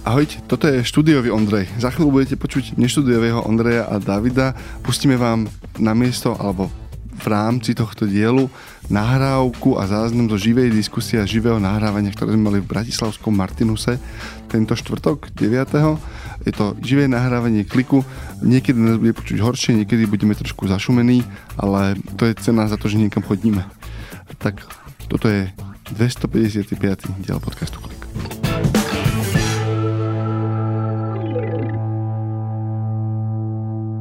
Ahojte, toto je štúdiový Ondrej. Za chvíľu budete počuť neštúdiového Ondreja a Davida. Pustíme vám na miesto alebo v rámci tohto dielu nahrávku a záznam zo živej diskusie a živého nahrávania, ktoré sme mali v Bratislavskom Martinuse tento štvrtok 9. Je to živé nahrávanie kliku. Niekedy nás bude počuť horšie, niekedy budeme trošku zašumení, ale to je cena za to, že niekam chodíme. Tak toto je 255. diel podcastu Klik.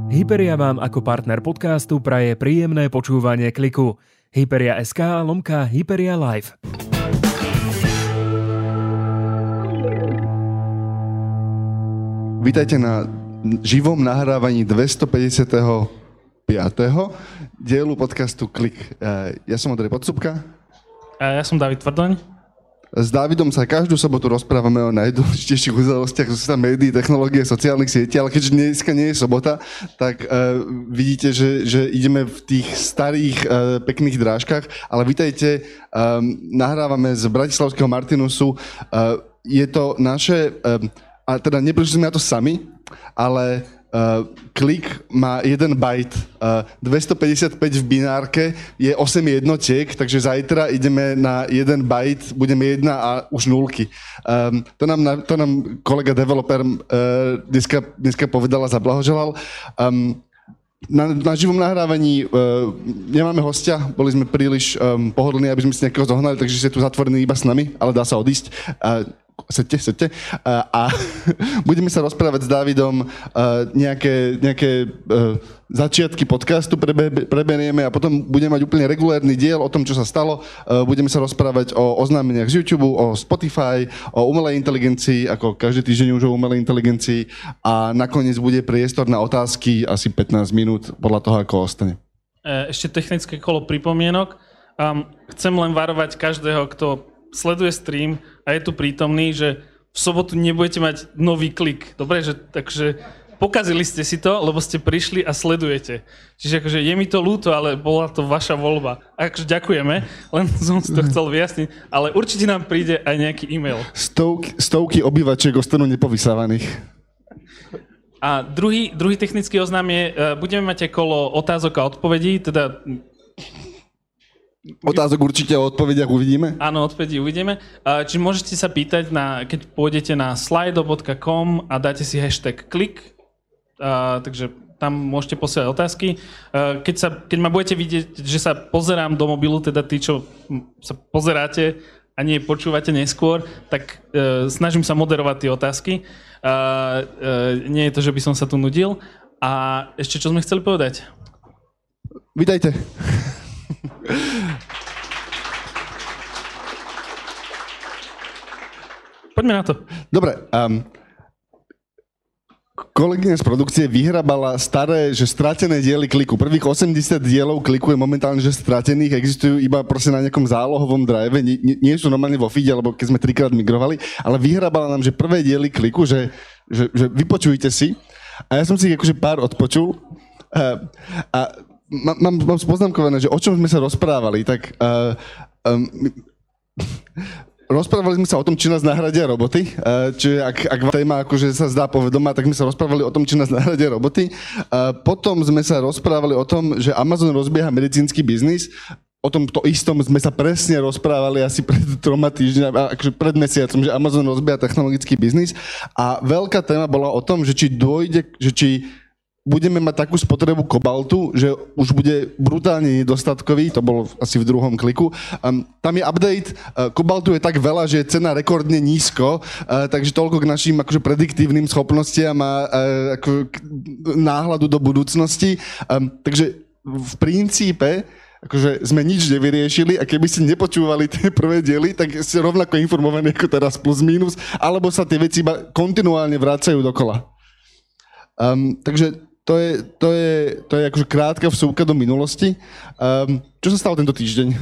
Hyperia vám ako partner podcastu praje príjemné počúvanie kliku. Hyperia SK lomka Hyperia Live. Vítajte na živom nahrávaní 255. dielu podcastu Klik. Eh, ja som Andrej Podsúbka. A ja som David Tvrdoň. S Dávidom sa každú sobotu rozprávame o najdôležitejších udalostiach zo sveta médií, technológie, sociálnych sietí, ale keďže dneska nie je sobota, tak uh, vidíte, že, že ideme v tých starých uh, pekných drážkach, ale vítajte, um, nahrávame z Bratislavského Martinusu. Uh, je to naše, um, a teda neprišli sme na to sami, ale Uh, klik má 1 byte, uh, 255 v binárke je 8 jednotiek, takže zajtra ideme na 1 byte, budeme 1 a už nulky. Um, to, nám, to nám kolega developer uh, dneska, dneska povedal a zablahoželal. Um, na, na živom nahrávaní uh, nemáme hostia, boli sme príliš um, pohodlní, aby sme si nejakého zohnali, takže ste tu zatvorení iba s nami, ale dá sa odísť. Uh, Sete, sete. A, a budeme sa rozprávať s Davidom nejaké, nejaké začiatky podcastu prebe, preberieme a potom budeme mať úplne regulárny diel o tom, čo sa stalo. Budeme sa rozprávať o oznámeniach z YouTube, o Spotify, o umelej inteligencii, ako každý týždeň už o umelej inteligencii a nakoniec bude priestor na otázky asi 15 minút podľa toho, ako ostane. E, ešte technické kolo pripomienok. Um, chcem len varovať každého, kto sleduje stream a je tu prítomný, že v sobotu nebudete mať nový klik. Dobre, že, takže pokazili ste si to, lebo ste prišli a sledujete. Čiže akože je mi to ľúto, ale bola to vaša voľba. Akože ďakujeme, len som si to chcel vyjasniť, ale určite nám príde aj nejaký e-mail. Stovky, stovky obyvačiek ostanú nepovysávaných. A druhý, druhý technický oznám je, e, budeme mať aj kolo otázok a odpovedí, teda Otázok určite o odpovediach uvidíme? Áno, odpovedi uvidíme. Čiže môžete sa pýtať, na, keď pôjdete na slido.com a dáte si hashtag klik, a, takže tam môžete posielať otázky. Keď, sa, keď ma budete vidieť, že sa pozerám do mobilu, teda tí, čo sa pozeráte a nie počúvate neskôr, tak e, snažím sa moderovať tie otázky. E, e, nie je to, že by som sa tu nudil. A ešte čo sme chceli povedať? Vítajte. Poďme na to. Dobre. Um, kolegyňa z produkcie vyhrabala staré, že stratené diely kliku. Prvých 80 dielov kliku je momentálne, že stratených, existujú iba proste na nejakom zálohovom drive, nie, nie sú normálne vo feede, alebo keď sme trikrát migrovali, ale vyhrabala nám, že prvé diely kliku, že, že, že vypočujte si. A ja som si ich akože pár odpočul. A, a mám, mám spoznámkované, že o čom sme sa rozprávali, tak uh, um, rozprávali sme sa o tom, či nás nahradia roboty. Uh, čiže ak, ak téma akože sa zdá povedomá, tak sme sa rozprávali o tom, či nás nahradia roboty. Uh, potom sme sa rozprávali o tom, že Amazon rozbieha medicínsky biznis. O tom to istom sme sa presne rozprávali asi pred troma týždňami, akože pred mesiacom, že Amazon rozbieha technologický biznis. A veľká téma bola o tom, že či dôjde, že či budeme mať takú spotrebu kobaltu, že už bude brutálne nedostatkový, to bolo asi v druhom kliku. Um, tam je update, uh, kobaltu je tak veľa, že je cena rekordne nízko, uh, takže toľko k našim akože prediktívnym schopnostiam a uh, ako, náhľadu do budúcnosti. Um, takže v princípe akože sme nič nevyriešili a keby ste nepočúvali tie prvé diely, tak ste rovnako informovaní ako teraz plus minus, alebo sa tie veci iba kontinuálne vracajú dokola. Um, takže to je, to je, to je akože krátka vsúka do minulosti. Um, čo sa stalo tento týždeň?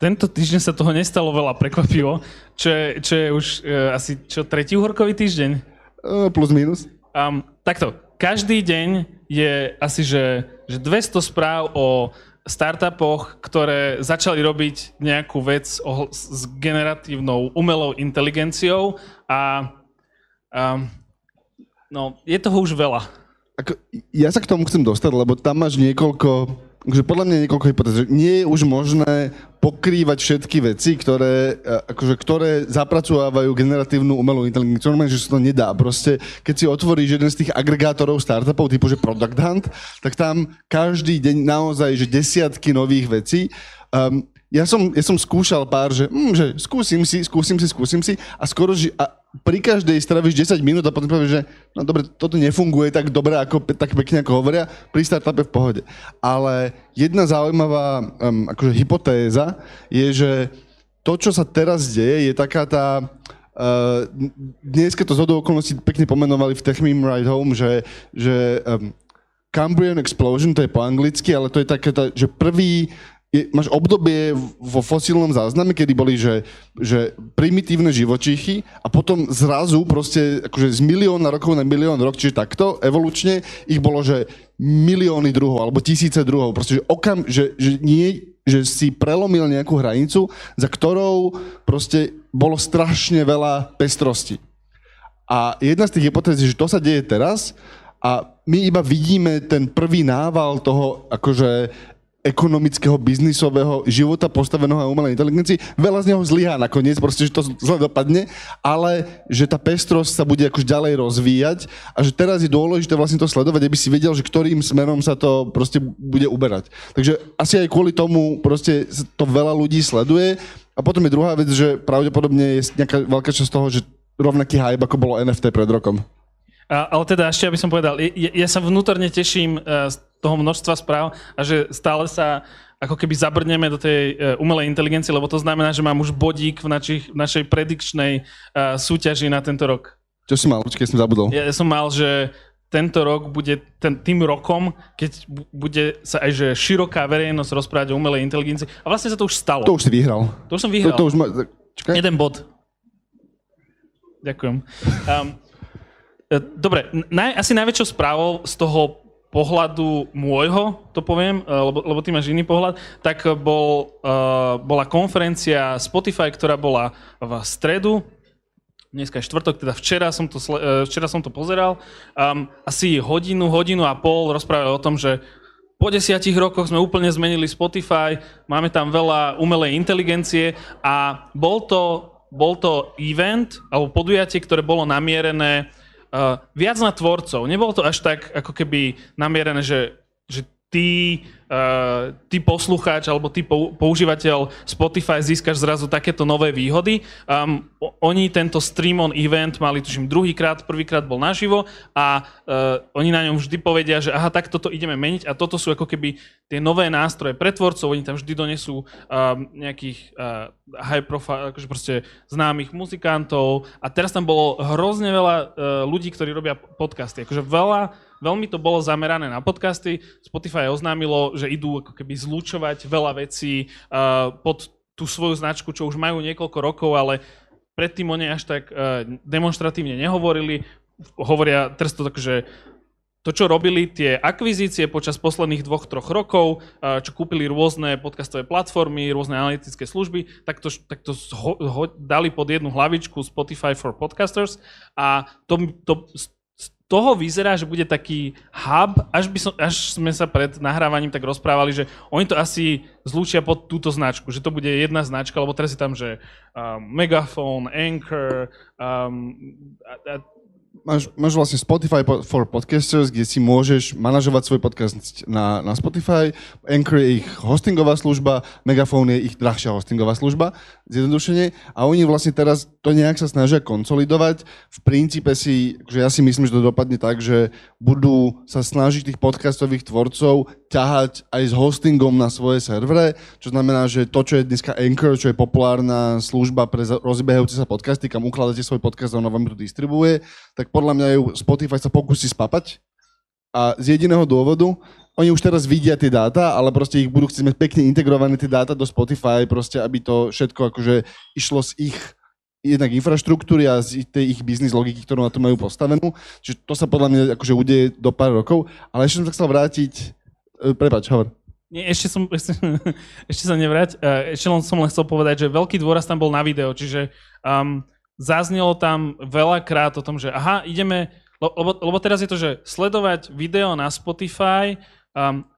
Tento týždeň sa toho nestalo veľa prekvapivo, čo je, čo je už uh, asi čo, tretí uhorkový týždeň? Uh, plus minus. Um, takto, každý deň je asi, že, že 200 správ o startupoch, ktoré začali robiť nejakú vec o, s generatívnou umelou inteligenciou a Um, no, je toho už veľa. Ako, ja sa k tomu chcem dostať, lebo tam máš niekoľko, akože podľa mňa niekoľko hypotéz, že nie je už možné pokrývať všetky veci, ktoré, akože, ktoré zapracovávajú generatívnu umelú inteligenciu. Normálne, že sa to nedá. Proste, keď si otvoríš jeden z tých agregátorov startupov, typu že Product Hunt, tak tam každý deň naozaj, že desiatky nových vecí. Um, ja som, ja som skúšal pár, že, mm, že skúsim si, skúsim si, skúsim si a skoro, že a pri každej stravíš 10 minút a potom povieš, že no dobre, toto nefunguje tak dobre, ako, tak pekne, ako hovoria, pri startupe v pohode. Ale jedna zaujímavá um, akože hypotéza je, že to, čo sa teraz deje, je taká tá, Uh, dneska to zhodou okolností pekne pomenovali v Techmeme Ride Home, že, že um, Cambrian Explosion, to je po anglicky, ale to je také, že prvý je, máš obdobie vo fosílnom zázname, kedy boli, že, že primitívne živočíchy a potom zrazu proste akože z milióna rokov na milión rok, čiže takto evolučne ich bolo, že milióny druhov alebo tisíce druhov. Proste, že, okam, že, že nie, že si prelomil nejakú hranicu, za ktorou proste bolo strašne veľa pestrosti. A jedna z tých hypotéz je, že to sa deje teraz a my iba vidíme ten prvý nával toho akože ekonomického, biznisového života postaveného na umelej inteligencii. Veľa z neho zlyhá nakoniec, proste, že to zle dopadne, ale že tá pestrosť sa bude akož ďalej rozvíjať a že teraz je dôležité vlastne to sledovať, aby si vedel, že ktorým smerom sa to proste bude uberať. Takže asi aj kvôli tomu proste to veľa ľudí sleduje a potom je druhá vec, že pravdepodobne je nejaká veľká časť toho, že rovnaký hype, ako bolo NFT pred rokom. A, ale teda ešte, aby som povedal, ja, ja sa vnútorne teším uh, toho množstva správ a že stále sa ako keby zabrneme do tej uh, umelej inteligencie, lebo to znamená, že mám už bodík v, našich, v našej predikčnej uh, súťaži na tento rok. Čo si mal? Počkej, som zabudol. Ja, ja som mal, že tento rok bude ten, tým rokom, keď bude sa aj že široká verejnosť rozprávať o umelej inteligencii. A vlastne sa to už stalo. To už si vyhral. To už som vyhral. To, to už ma... Čakaj. Jeden bod. Ďakujem. Um, dobre, naj, asi najväčšou správou z toho pohľadu môjho, to poviem, eh, lebo, lebo ty máš iný pohľad, tak bol, uh, bola konferencia Spotify, ktorá bola v stredu, dneska je štvrtok, teda včera som to, uh, včera som to pozeral, um, asi hodinu, hodinu a pol rozprávali o tom, že po desiatich rokoch sme úplne zmenili Spotify, máme tam veľa umelej inteligencie a bol to, bol to event alebo podujatie, ktoré bolo namierené viac na tvorcov. Nebolo to až tak ako keby namierené, že, že ty uh, ty poslucháč alebo ty používateľ Spotify získaš zrazu takéto nové výhody. Um, oni tento stream on event mali, tuším, druhýkrát, prvýkrát bol naživo a uh, oni na ňom vždy povedia, že aha, tak toto ideme meniť a toto sú ako keby tie nové nástroje pre tvorcov, oni tam vždy donesú um, nejakých uh, high profile, akože proste známych muzikantov. A teraz tam bolo hrozne veľa uh, ľudí, ktorí robia podcasty, akože veľa veľmi to bolo zamerané na podcasty. Spotify oznámilo, že idú ako keby zlučovať veľa vecí uh, pod tú svoju značku, čo už majú niekoľko rokov, ale predtým oni až tak uh, demonstratívne nehovorili. Hovoria, teraz to tak, že to, čo robili tie akvizície počas posledných dvoch, troch rokov, čo kúpili rôzne podcastové platformy, rôzne analytické služby, tak to, tak to ho, ho, dali pod jednu hlavičku Spotify for Podcasters a to, to, toho vyzerá, že bude taký hub, až, by som, až sme sa pred nahrávaním tak rozprávali, že oni to asi zlúčia pod túto značku, že to bude jedna značka, lebo teraz je tam, že um, Megaphone, Anchor, um, a, a máš, máš vlastne Spotify for Podcasters, kde si môžeš manažovať svoj podcast na, na Spotify. Anchor je ich hostingová služba, Megaphone je ich drahšia hostingová služba, zjednodušene. A oni vlastne teraz to nejak sa snažia konsolidovať. V princípe si, že ja si myslím, že to dopadne tak, že budú sa snažiť tých podcastových tvorcov ťahať aj s hostingom na svoje servere, čo znamená, že to, čo je dneska Anchor, čo je populárna služba pre rozbiehajúce sa podcasty, kam ukladáte svoj podcast a ono vám to distribuje, tak podľa mňa ju Spotify sa pokusí spapať. A z jediného dôvodu, oni už teraz vidia tie dáta, ale proste ich budú chcieť mať pekne integrované tie dáta do Spotify, proste aby to všetko akože išlo z ich jednak infraštruktúry a z tej ich biznis logiky, ktorú na to majú postavenú. Čiže to sa podľa mňa akože udeje do pár rokov. Ale ešte som sa chcel vrátiť prepač, hovor. Nie, ešte som, ešte, ešte sa nevrať. E, ešte len som len chcel povedať, že veľký dôraz tam bol na video, čiže um, zaznelo tam veľakrát o tom, že aha, ideme, lebo, lebo teraz je to, že sledovať video na Spotify um,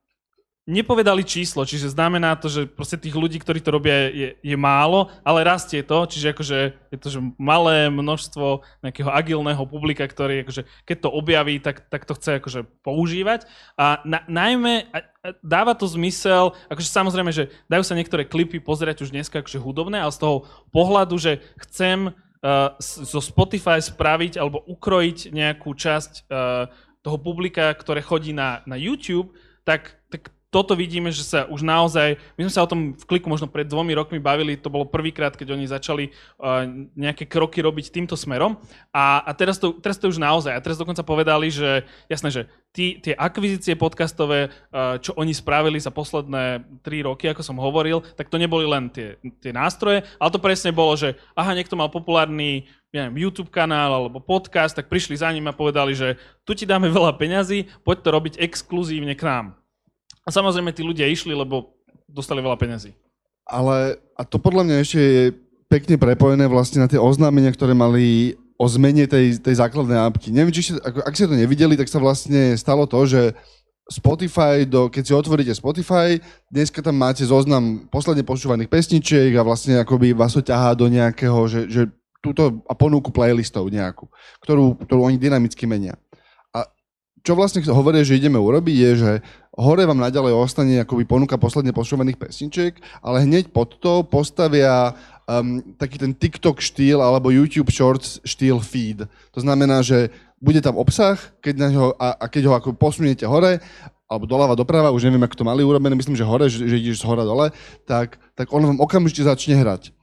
nepovedali číslo, čiže znamená to, že proste tých ľudí, ktorí to robia, je, je málo, ale rastie to, čiže akože je to že malé množstvo nejakého agilného publika, ktorý akože, keď to objaví, tak, tak to chce akože používať. A na, najmä dáva to zmysel, akože samozrejme, že dajú sa niektoré klipy pozerať už dneska akože hudobné, ale z toho pohľadu, že chcem uh, zo Spotify spraviť alebo ukrojiť nejakú časť uh, toho publika, ktoré chodí na, na YouTube, tak, tak toto vidíme, že sa už naozaj, my sme sa o tom v kliku možno pred dvomi rokmi bavili, to bolo prvýkrát, keď oni začali uh, nejaké kroky robiť týmto smerom a, a teraz, to, teraz to už naozaj, a teraz dokonca povedali, že jasné, že tí, tie akvizície podcastové, uh, čo oni spravili za posledné tri roky, ako som hovoril, tak to neboli len tie, tie nástroje, ale to presne bolo, že aha, niekto mal populárny neviem, YouTube kanál alebo podcast, tak prišli za ním a povedali, že tu ti dáme veľa peňazí, poď to robiť exkluzívne k nám. A samozrejme tí ľudia išli, lebo dostali veľa peniazy. Ale a to podľa mňa ešte je pekne prepojené vlastne na tie oznámenia, ktoré mali o zmene tej, tej základnej appky. Neviem, či ste, ak, ak ste to nevideli, tak sa vlastne stalo to, že Spotify, do, keď si otvoríte Spotify, dneska tam máte zoznam posledne počúvaných pesničiek a vlastne akoby vás to ťahá do nejakého, že, že túto a ponúku playlistov nejakú, ktorú, ktorú oni dynamicky menia. Čo vlastne hovoria, že ideme urobiť, je, že hore vám naďalej ostane akoby ponuka posledne počúvaných pesničiek, ale hneď pod to postavia um, taký ten TikTok štýl alebo YouTube Shorts štýl feed. To znamená, že bude tam obsah, keď na ho, a, a keď ho ako posuniete hore, alebo doľava, doprava, už neviem, ako to mali urobené, myslím, že hore, že, že ideš z hora dole, tak, tak on vám okamžite začne hrať.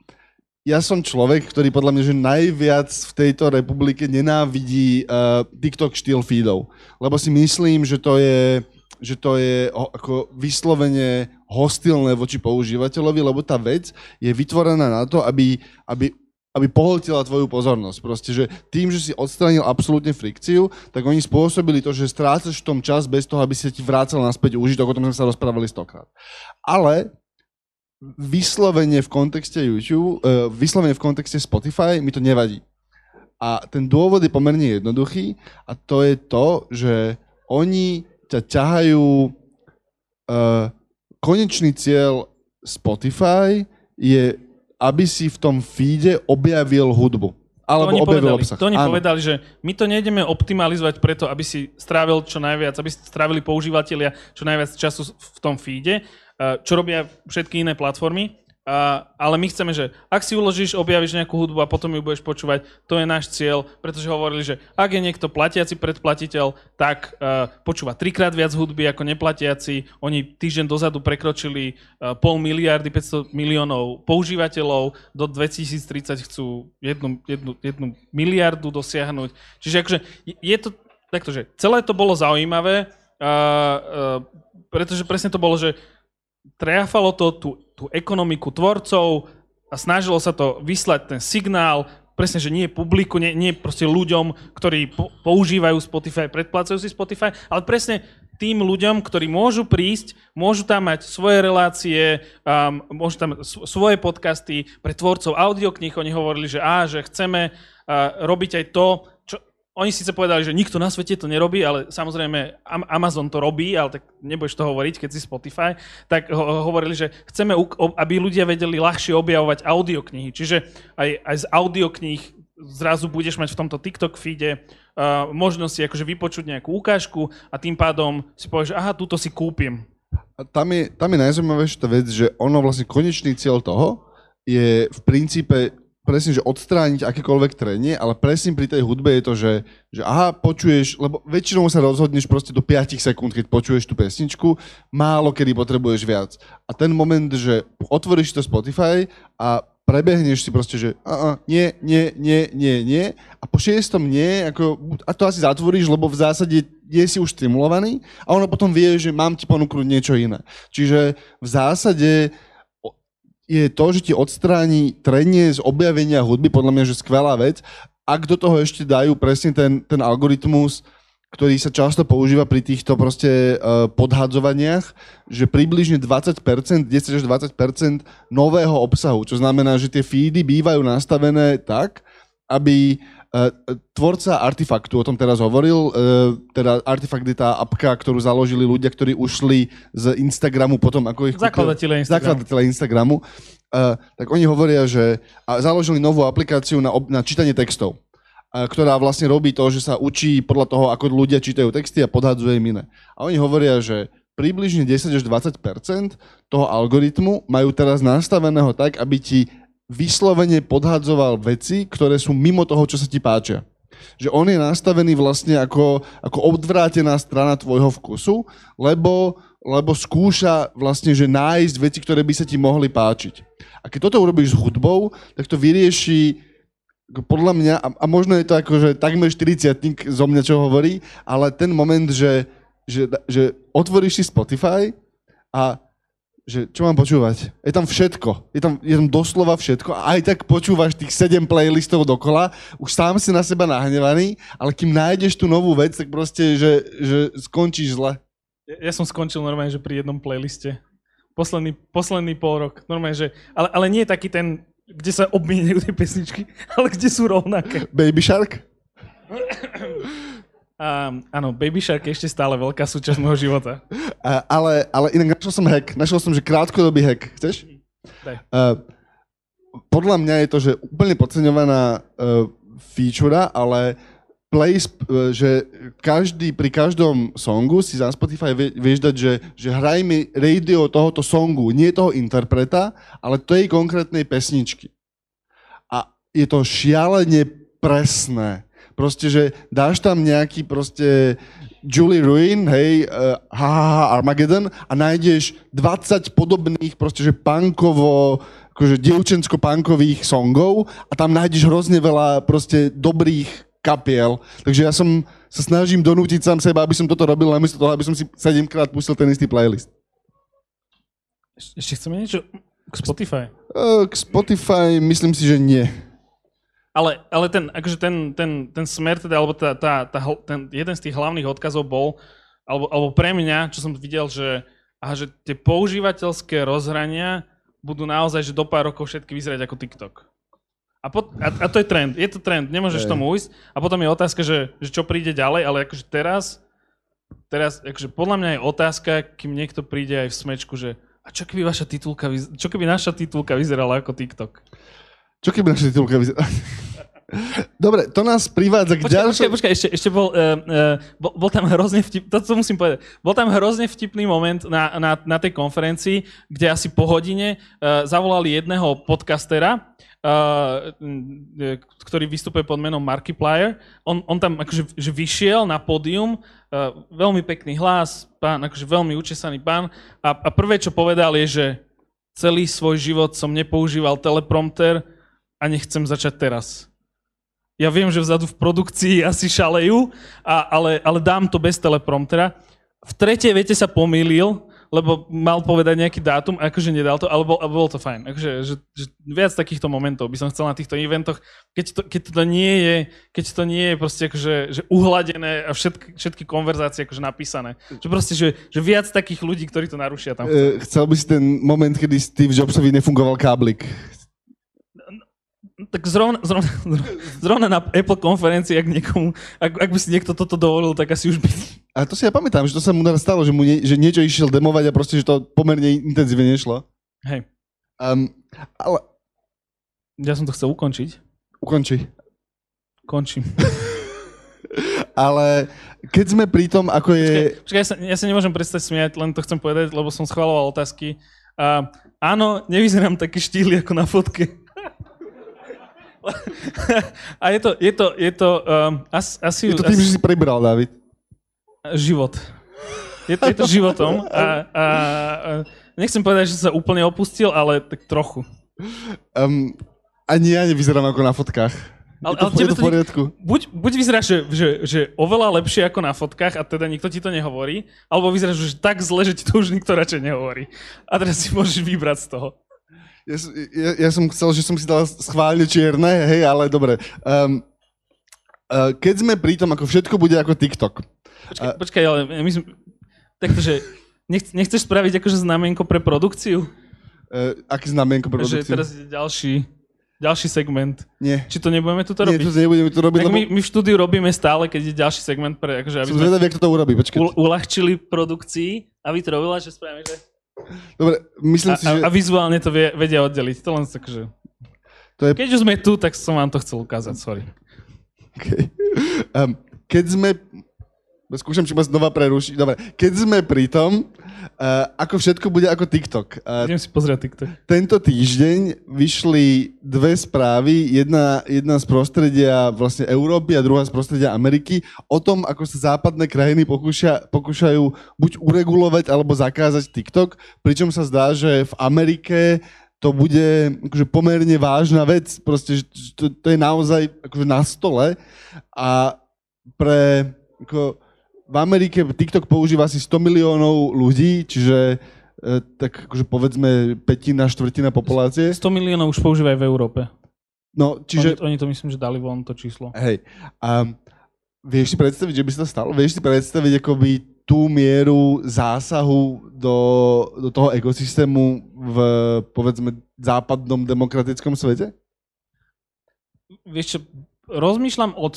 Ja som človek, ktorý podľa mňa, že najviac v tejto republike nenávidí uh, TikTok štýl feedov. Lebo si myslím, že to je že to je ako vyslovene hostilné voči používateľovi, lebo tá vec je vytvorená na to, aby, aby aby pohltila tvoju pozornosť. Proste, že tým, že si odstranil absolútne frikciu, tak oni spôsobili to, že strácaš v tom čas bez toho, aby si ti vrácal naspäť užitok, o tom sme sa rozprávali stokrát. Ale vyslovene v kontexte YouTube, uh, vyslovene v kontexte Spotify mi to nevadí. A ten dôvod je pomerne jednoduchý a to je to, že oni ťa ťahajú uh, konečný cieľ Spotify je, aby si v tom feede objavil hudbu. Alebo to oni objavil povedali, obsah. To oni Áno. povedali, že my to nejdeme optimalizovať preto, aby si strávil čo najviac, aby si strávili používateľia čo najviac času v tom feede, čo robia všetky iné platformy, ale my chceme, že ak si uložíš, objavíš nejakú hudbu a potom ju budeš počúvať, to je náš cieľ, pretože hovorili, že ak je niekto platiaci predplatiteľ, tak uh, počúva trikrát viac hudby ako neplatiaci. Oni týždeň dozadu prekročili uh, pol miliardy, 500 miliónov používateľov, do 2030 chcú jednu, jednu, jednu miliardu dosiahnuť. Čiže akože je to takto, že celé to bolo zaujímavé, uh, pretože presne to bolo, že trefalo to tú, tú ekonomiku tvorcov a snažilo sa to vyslať ten signál, presne, že nie publiku, nie, nie proste ľuďom, ktorí po, používajú Spotify, predplácajú si Spotify, ale presne tým ľuďom, ktorí môžu prísť, môžu tam mať svoje relácie, um, môžu tam svoje podcasty pre tvorcov audiokníh. Oni hovorili, že á, že chceme uh, robiť aj to, oni síce povedali, že nikto na svete to nerobí, ale samozrejme Amazon to robí, ale tak nebudeš to hovoriť, keď si Spotify, tak ho- hovorili, že chceme, aby ľudia vedeli ľahšie objavovať audioknihy. Čiže aj, aj z audiokníh zrazu budeš mať v tomto TikTok feede uh, možnosť si akože vypočuť nejakú ukážku a tým pádom si povieš, aha, túto si kúpim. A tam je, tam je najzaujímavejšia vec, že ono vlastne konečný cieľ toho je v princípe presne, že odstrániť akékoľvek trenie, ale presne pri tej hudbe je to, že, že aha, počuješ, lebo väčšinou sa rozhodneš proste do 5 sekúnd, keď počuješ tú pesničku, málo kedy potrebuješ viac. A ten moment, že otvoríš to Spotify a prebehneš si proste, že a, a, nie, nie, nie, nie, nie a po šiestom nie, ako, a to asi zatvoríš, lebo v zásade je si už stimulovaný a ono potom vie, že mám ti ponúknuť niečo iné. Čiže v zásade je to, že ti odstráni trenie z objavenia hudby, podľa mňa, že skvelá vec. Ak do toho ešte dajú presne ten, ten algoritmus, ktorý sa často používa pri týchto proste uh, podhadzovaniach, že približne 20%, 10 až 20% nového obsahu, čo znamená, že tie feedy bývajú nastavené tak, aby tvorca Artifaktu, o tom teraz hovoril, uh, teda Artifakt je tá apka, ktorú založili ľudia, ktorí ušli z Instagramu potom, ako ich... Zakladatelia Instagramu. Zakladatelia Instagramu. Tak oni hovoria, že založili novú aplikáciu na, na čítanie textov ktorá vlastne robí to, že sa učí podľa toho, ako ľudia čítajú texty a podhadzuje im iné. A oni hovoria, že približne 10 až 20% toho algoritmu majú teraz nastaveného tak, aby ti vyslovene podhadzoval veci, ktoré sú mimo toho, čo sa ti páčia. Že on je nastavený vlastne ako, ako odvrátená strana tvojho vkusu, lebo, lebo skúša vlastne, že nájsť veci, ktoré by sa ti mohli páčiť. A keď toto urobíš s hudbou, tak to vyrieši podľa mňa, a, a možno je to ako, že takmer 40 zo mňa, čo hovorí, ale ten moment, že, že, že otvoríš si Spotify a že čo mám počúvať? Je tam všetko. Je tam, je tam doslova všetko a aj tak počúvaš tých 7 playlistov dokola, už sám si na seba nahnevaný, ale kým nájdeš tú novú vec, tak proste, že, že skončíš zle. Ja, ja som skončil normálne, že pri jednom playliste. Posledný, posledný pol rok. Normálne, že, ale, ale nie je taký ten kde sa obmieňajú tie pesničky, ale kde sú rovnaké. Baby Shark? Um, áno, Baby Shark je ešte stále veľká súčasť môjho života. Uh, ale, ale inak našiel som hack. Našiel som, že krátkodobý hack. Chceš? Daj. Uh, podľa mňa je to, že úplne podceňovaná uh, feature, ale play, že každý, pri každom songu si za Spotify vieš dať, že, že hraj mi radio tohoto songu, nie toho interpreta, ale tej konkrétnej pesničky. A je to šialene presné. Proste, že dáš tam nejaký proste Julie Ruin, hej, uh, ha, ha, ha, Armageddon a nájdeš 20 podobných proste, že punkovo, akože dievčensko-punkových songov a tam nájdeš hrozne veľa proste dobrých kapiel. Takže ja som sa snažím donútiť sám seba, aby som toto robil, namiesto toho, aby som si 7 krát pustil ten istý playlist. Ešte chceme niečo k Spotify? K Spotify myslím si, že nie. Ale, ale ten, akože ten, ten, ten smer, teda, alebo tá, tá, tá, ten jeden z tých hlavných odkazov bol, alebo, alebo pre mňa, čo som videl, že, aha, že tie používateľské rozhrania budú naozaj, že do pár rokov všetky vyzerať ako TikTok. A, pot, a, a to je trend, je to trend, nemôžeš tomu ujsť. A potom je otázka, že, že čo príde ďalej, ale akože teraz, teraz akože podľa mňa je otázka, kým niekto príde aj v smečku, že a čo keby vaša titulka, čo keby naša titulka vyzerala ako TikTok? Čo keby naša titulka vyzerala? Dobre, to nás privádza k ďalšej... Počkaj, počkaj, ešte, ešte bol, uh, uh, bol, bol tam hrozne vtip, to, to musím povedať, bol tam hrozne vtipný moment na, na, na tej konferencii, kde asi po hodine uh, zavolali jedného podcastera, uh, ktorý vystupuje pod menom Markiplier. On, on tam akože že vyšiel na pódium, uh, veľmi pekný hlas, pán, akože veľmi učesaný pán a, a prvé, čo povedal je, že celý svoj život som nepoužíval teleprompter a nechcem začať teraz ja viem, že vzadu v produkcii asi šalejú, a, ale, ale dám to bez telepromptera. V tretej vete sa pomýlil, lebo mal povedať nejaký dátum, akože nedal to, ale bol, bol to fajn. Akože, že, že viac takýchto momentov by som chcel na týchto eventoch, keď to, keď to nie je, keď to nie je proste akože, že uhladené a všetky, všetky konverzácie akože napísané. Že proste, že, že viac takých ľudí, ktorí to narušia tam. Chcel. chcel by si ten moment, kedy Steve Jobsovi nefungoval káblik tak zrovna, zrovna, zrovna na Apple konferencii, ak, niekomu, ak, ak by si niekto toto dovolil, tak asi už by... A to si ja pamätám, že to sa mu stalo, že, mu nie, že niečo išiel demovať a proste, že to pomerne intenzívne nešlo. Hej. Um, ale... Ja som to chcel ukončiť. Ukonči. Končím. ale keď sme pri tom, ako je... Počkaj, počkaj ja, sa, ja sa nemôžem prestať smiať, len to chcem povedať, lebo som schvaloval otázky. Uh, áno, nevyzerám taký štýl ako na fotke. A je to, je to, je to um, as, asi... Je to tým, asi, že si prebral, David. Život. Je to, je to životom a, a, a nechcem povedať, že sa úplne opustil, ale tak trochu. Um, ani ja nevyzerám ako na fotkách. Ale, ale tebe to poriadku. Buď, buď vyzeráš, že, že, že oveľa lepšie ako na fotkách a teda nikto ti to nehovorí, alebo vyzeráš že tak zle, že ti to už nikto radšej nehovorí. A teraz si môžeš vybrať z toho. Ja, ja, ja som chcel, že som si dal schválne čierne, hej, ale dobre. Um, uh, keď sme pri tom, ako všetko bude ako TikTok. Počkaj, uh, počkaj ale my sme... Takže nech, nechceš spraviť akože znamienko pre produkciu? Uh, aký znamienko pre produkciu? Že teraz je ďalší. ďalší segment. Nie. Či to nebudeme tu Nie, robiť? to nebudeme to robiť, tak lebo my, my v štúdiu robíme stále, keď je ďalší segment, pre, akože, aby som zvedavý, to urobí. Počkaj. u, uľahčili produkcii, aby to robila, že spravíme, že... Dobre, myslím A, si, že a, a vizuálne to vie, vedia oddeliť. To len tak, že... to je... Keď už sme tu, tak som vám to chcel ukázať, sorry. Okay. Um, keď sme... Skúšam, či ma znova prerušiť. Dobre, keď sme pri tom, uh, ako všetko bude ako TikTok. Uh, Idem si pozrieť TikTok. tento týždeň vyšli dve správy, jedna, jedna z prostredia vlastne Európy a druhá z prostredia Ameriky, o tom, ako sa západné krajiny pokúšia, pokúšajú buď uregulovať alebo zakázať TikTok, pričom sa zdá, že v Amerike to bude akože pomerne vážna vec, proste, to, to je naozaj akože na stole a pre ako, v Amerike TikTok používa asi 100 miliónov ľudí, čiže e, tak akože povedzme petina, štvrtina populácie. 100 miliónov už používajú v Európe. No, Čiže... Oni, oni to myslím, že dali von to číslo. hej, a vieš si predstaviť, že by sa to stalo? Vieš si predstaviť akoby tú mieru zásahu do, do toho ekosystému v, povedzme, západnom demokratickom svete? Vieš čo, rozmýšľam o,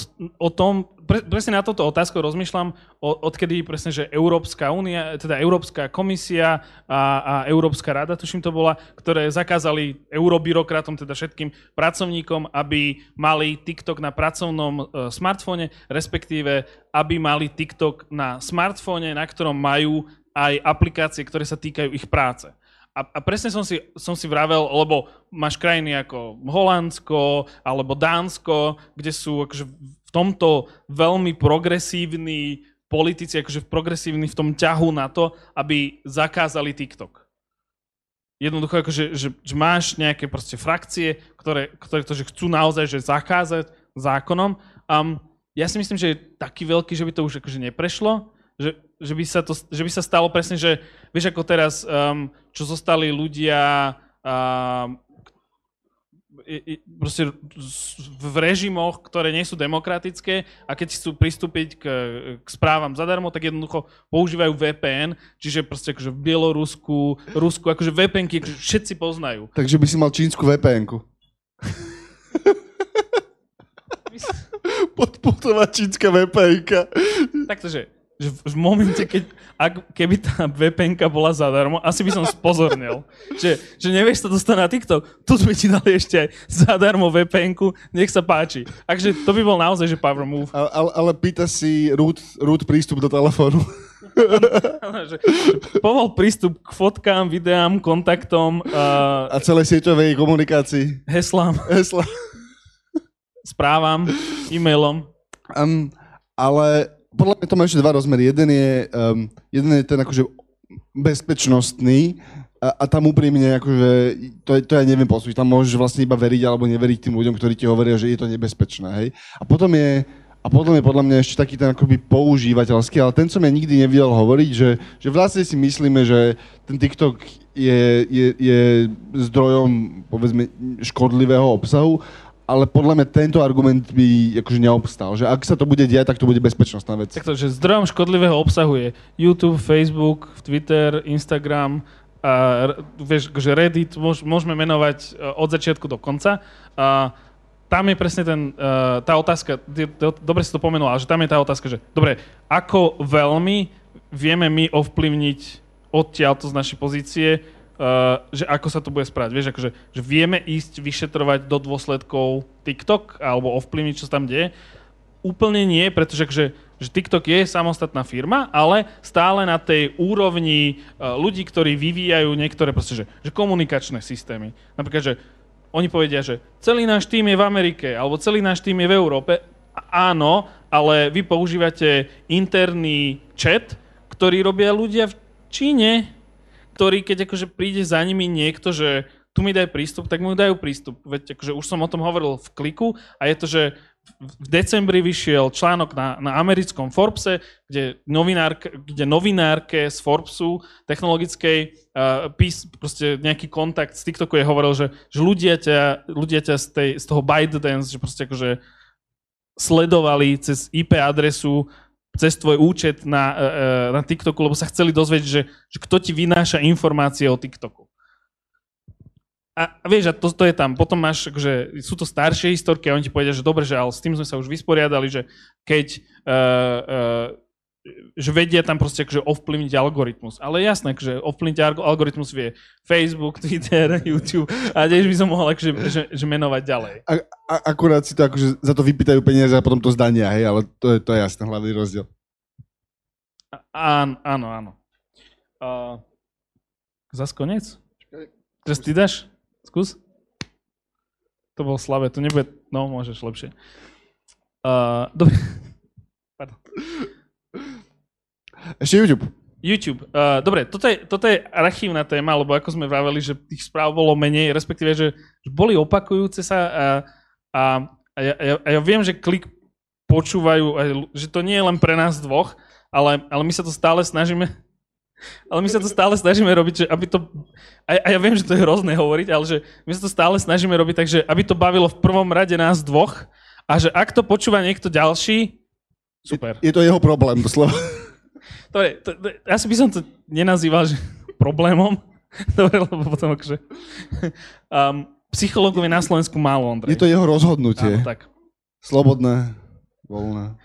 o tom, pre, presne na toto otázku rozmýšľam, o, odkedy presne, že Európska únia, teda Európska komisia a, a Európska rada, tuším to bola, ktoré zakázali eurobyrokratom, teda všetkým pracovníkom, aby mali TikTok na pracovnom e, smartfóne, respektíve aby mali TikTok na smartfóne, na ktorom majú aj aplikácie, ktoré sa týkajú ich práce. A, a presne som si, som si vravel, lebo máš krajiny ako Holandsko alebo Dánsko, kde sú akože v tomto veľmi progresívni politici, akože progresívni v tom ťahu na to, aby zakázali TikTok. Jednoducho, akože, že, že máš nejaké proste frakcie, ktoré, ktoré to, že chcú naozaj že zakázať zákonom. Um, ja si myslím, že je taký veľký, že by to už akože neprešlo, že, že, by sa to, že by sa stalo presne, že vieš ako teraz, um, čo zostali ľudia um, proste v režimoch, ktoré nie sú demokratické a keď chcú pristúpiť k, k správam zadarmo, tak jednoducho používajú VPN, čiže proste akože v Bielorusku, Rusku, akože VPNky akože všetci poznajú. Takže by si mal čínsku VPN-ku. Podputová čínska VPN-ka. Takto, že, v v momente, keď, ak, keby tá vpn bola zadarmo, asi by som spozornil. Že, že nevieš sa dostať na TikTok, tu sme ti dali ešte aj zadarmo vpn nech sa páči. Takže to by bol naozaj, že power move. Ale, ale, ale pýta si root, root prístup do telefónu. že, povol prístup k fotkám, videám, kontaktom, uh, A celej sieťovej komunikácii. heslám, Hesla. správam, e-mailom. Um, ale podľa mňa to má ešte dva rozmery. Jeden je, um, jeden je ten akože bezpečnostný a, a tam úprimne akože, to, to ja neviem posúdiť. Tam môžeš vlastne iba veriť alebo neveriť tým ľuďom, ktorí ti hovoria, že je to nebezpečné. Hej? A potom je a potom je podľa mňa ešte taký ten akoby používateľský, ale ten som ja nikdy nevidel hovoriť, že, že vlastne si myslíme, že ten TikTok je, je, je zdrojom, povedzme, škodlivého obsahu, ale podľa mňa tento argument by akože neobstal. Že ak sa to bude diať, tak to bude bezpečnostná vec. Takto, že zdrojom škodlivého obsahu je YouTube, Facebook, Twitter, Instagram, a, vieš, že Reddit, môž, môžeme menovať e, od začiatku do konca. A, tam je presne ten, uh, tá otázka, dobre si to pomenula, že tam je tá otázka, že dobre, ako veľmi vieme my ovplyvniť odtiaľto z našej pozície, uh, že ako sa to bude správať. Vieš, akože, že vieme ísť vyšetrovať do dôsledkov TikTok alebo ovplyvniť, čo sa tam deje. Úplne nie, pretože akože, že TikTok je samostatná firma, ale stále na tej úrovni uh, ľudí, ktorí vyvíjajú niektoré proste, že, že komunikačné systémy. Napríklad, že oni povedia, že celý náš tým je v Amerike, alebo celý náš tým je v Európe. Áno, ale vy používate interný chat, ktorý robia ľudia v Číne, ktorý keď akože príde za nimi niekto, že tu mi daj prístup, tak mu dajú prístup. Veď akože už som o tom hovoril v kliku a je to, že v decembri vyšiel článok na, na americkom Forbese, kde, novinárke, kde novinárke z Forbesu technologickej uh, pís, proste nejaký kontakt z TikToku je hovoril, že, že ľudia ťa, ľudia ťa z, tej, z toho ByteDance, že proste akože sledovali cez IP adresu cez tvoj účet na, uh, na TikToku, lebo sa chceli dozvedieť, že, že kto ti vynáša informácie o TikToku. a, a vieš, a to, to je tam. Potom máš, akože, sú to staršie historky a oni ti povedia, že dobre, že ale s tým sme sa už vysporiadali, že keď uh, uh, že vedia tam proste akože ovplyvniť algoritmus. Ale jasné, že ovplyvniť algoritmus vie Facebook, Twitter, YouTube a tiež by som mohol akože, že, že menovať ďalej. A, a, akurát si to akože za to vypýtajú peniaze a potom to zdania, hej, ale to je, to je jasný hlavný rozdiel. A, áno, áno. Uh, zas konec? Teraz ty dáš? Skús. To bolo slabé, to nebude... No, môžeš lepšie. Uh, dobre. Pardon. Ešte YouTube. YouTube. Uh, dobre, toto je, toto je archívna téma, lebo ako sme vraveli, že tých správ bolo menej, respektíve, že, že boli opakujúce sa a, a, a, ja, a ja viem, že klik počúvajú, že to nie je len pre nás dvoch, ale, ale my sa to stále snažíme ale my sa to stále snažíme robiť, že aby to... A ja viem, že to je hrozné hovoriť, ale že my sa to stále snažíme robiť tak, že aby to bavilo v prvom rade nás dvoch a že ak to počúva niekto ďalší, super. Je, je to jeho problém, doslova. Dobre, to, to, asi by som to nenazýval že problémom. Dobre, lebo potom akože... Um, psychológov je na Slovensku málo, Ondrej. Je to jeho rozhodnutie. Áno, tak. Slobodné, voľné.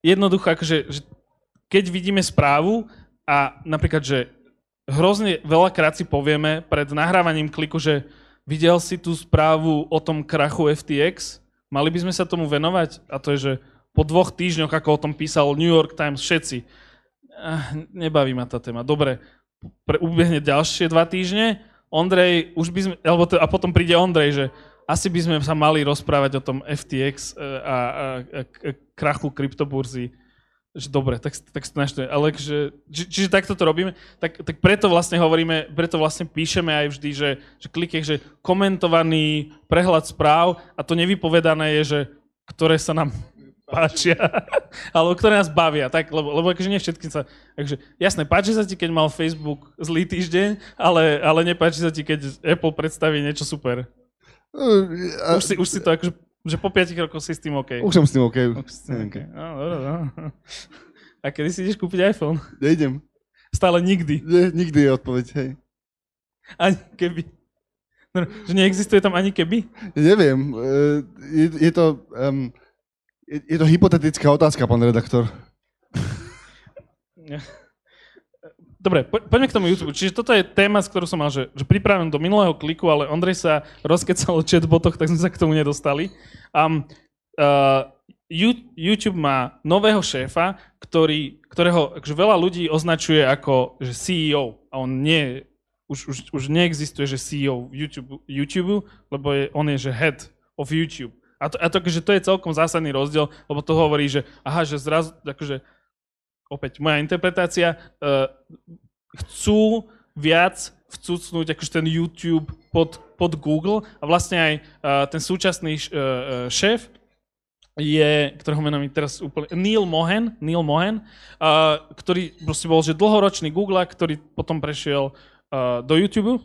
Jednoducho, akože, že keď vidíme správu a napríklad, že hrozne veľakrát si povieme pred nahrávaním kliku, že videl si tú správu o tom krachu FTX, mali by sme sa tomu venovať? A to je, že po dvoch týždňoch, ako o tom písal New York Times, všetci. Ah, nebaví ma tá téma. Dobre, pre, ubehne ďalšie dva týždne, Ondrej, už by sme, alebo to, a potom príde Ondrej, že asi by sme sa mali rozprávať o tom FTX e, a, a, a, a krachu kryptoburzy. Že dobre, tak, tak to. Ale že, či, čiže takto to robíme, tak, tak preto vlastne hovoríme, preto vlastne píšeme aj vždy, že, že klikej, že komentovaný prehľad správ a to nevypovedané je, že ktoré sa nám páčia, alebo ktoré nás bavia, tak, lebo, lebo akože nie všetkým sa, akože, jasné, páči sa ti, keď mal Facebook zlý týždeň, ale, ale nepáči sa ti, keď Apple predstaví niečo super. A... už, si, už si to akože, že po 5 rokoch si s tým OK. Už som s tým OK. Už s tým OK. No, no, no. A kedy si ideš kúpiť iPhone? Nejdem. Stále nikdy. Nie, nikdy je odpoveď, hej. Ani keby. No, že neexistuje tam ani keby? Neviem. Je, je to... Um, je, je to hypotetická otázka, pán redaktor. Dobre, po, poďme k tomu YouTube. Čiže toto je téma, z ktorú som mal, že, že pripraven do minulého kliku, ale Ondrej sa rozkecal o chatbotoch, tak sme sa k tomu nedostali. Um, uh, YouTube má nového šéfa, ktorý, ktorého akože veľa ľudí označuje ako že CEO. A on nie, už, už, už neexistuje, že CEO YouTube, YouTube lebo je, on je že head of YouTube. A to, a to, že to je celkom zásadný rozdiel, lebo to hovorí, že aha, že zrazu, akože, opäť moja interpretácia, uh, chcú viac vcucnúť akože ten YouTube pod, pod Google a vlastne aj uh, ten súčasný uh, šéf je, ktorého meno mi teraz úplne, Neil Mohan, Neil Mohan, uh, ktorý proste bol že dlhoročný Google, ktorý potom prešiel uh, do YouTube,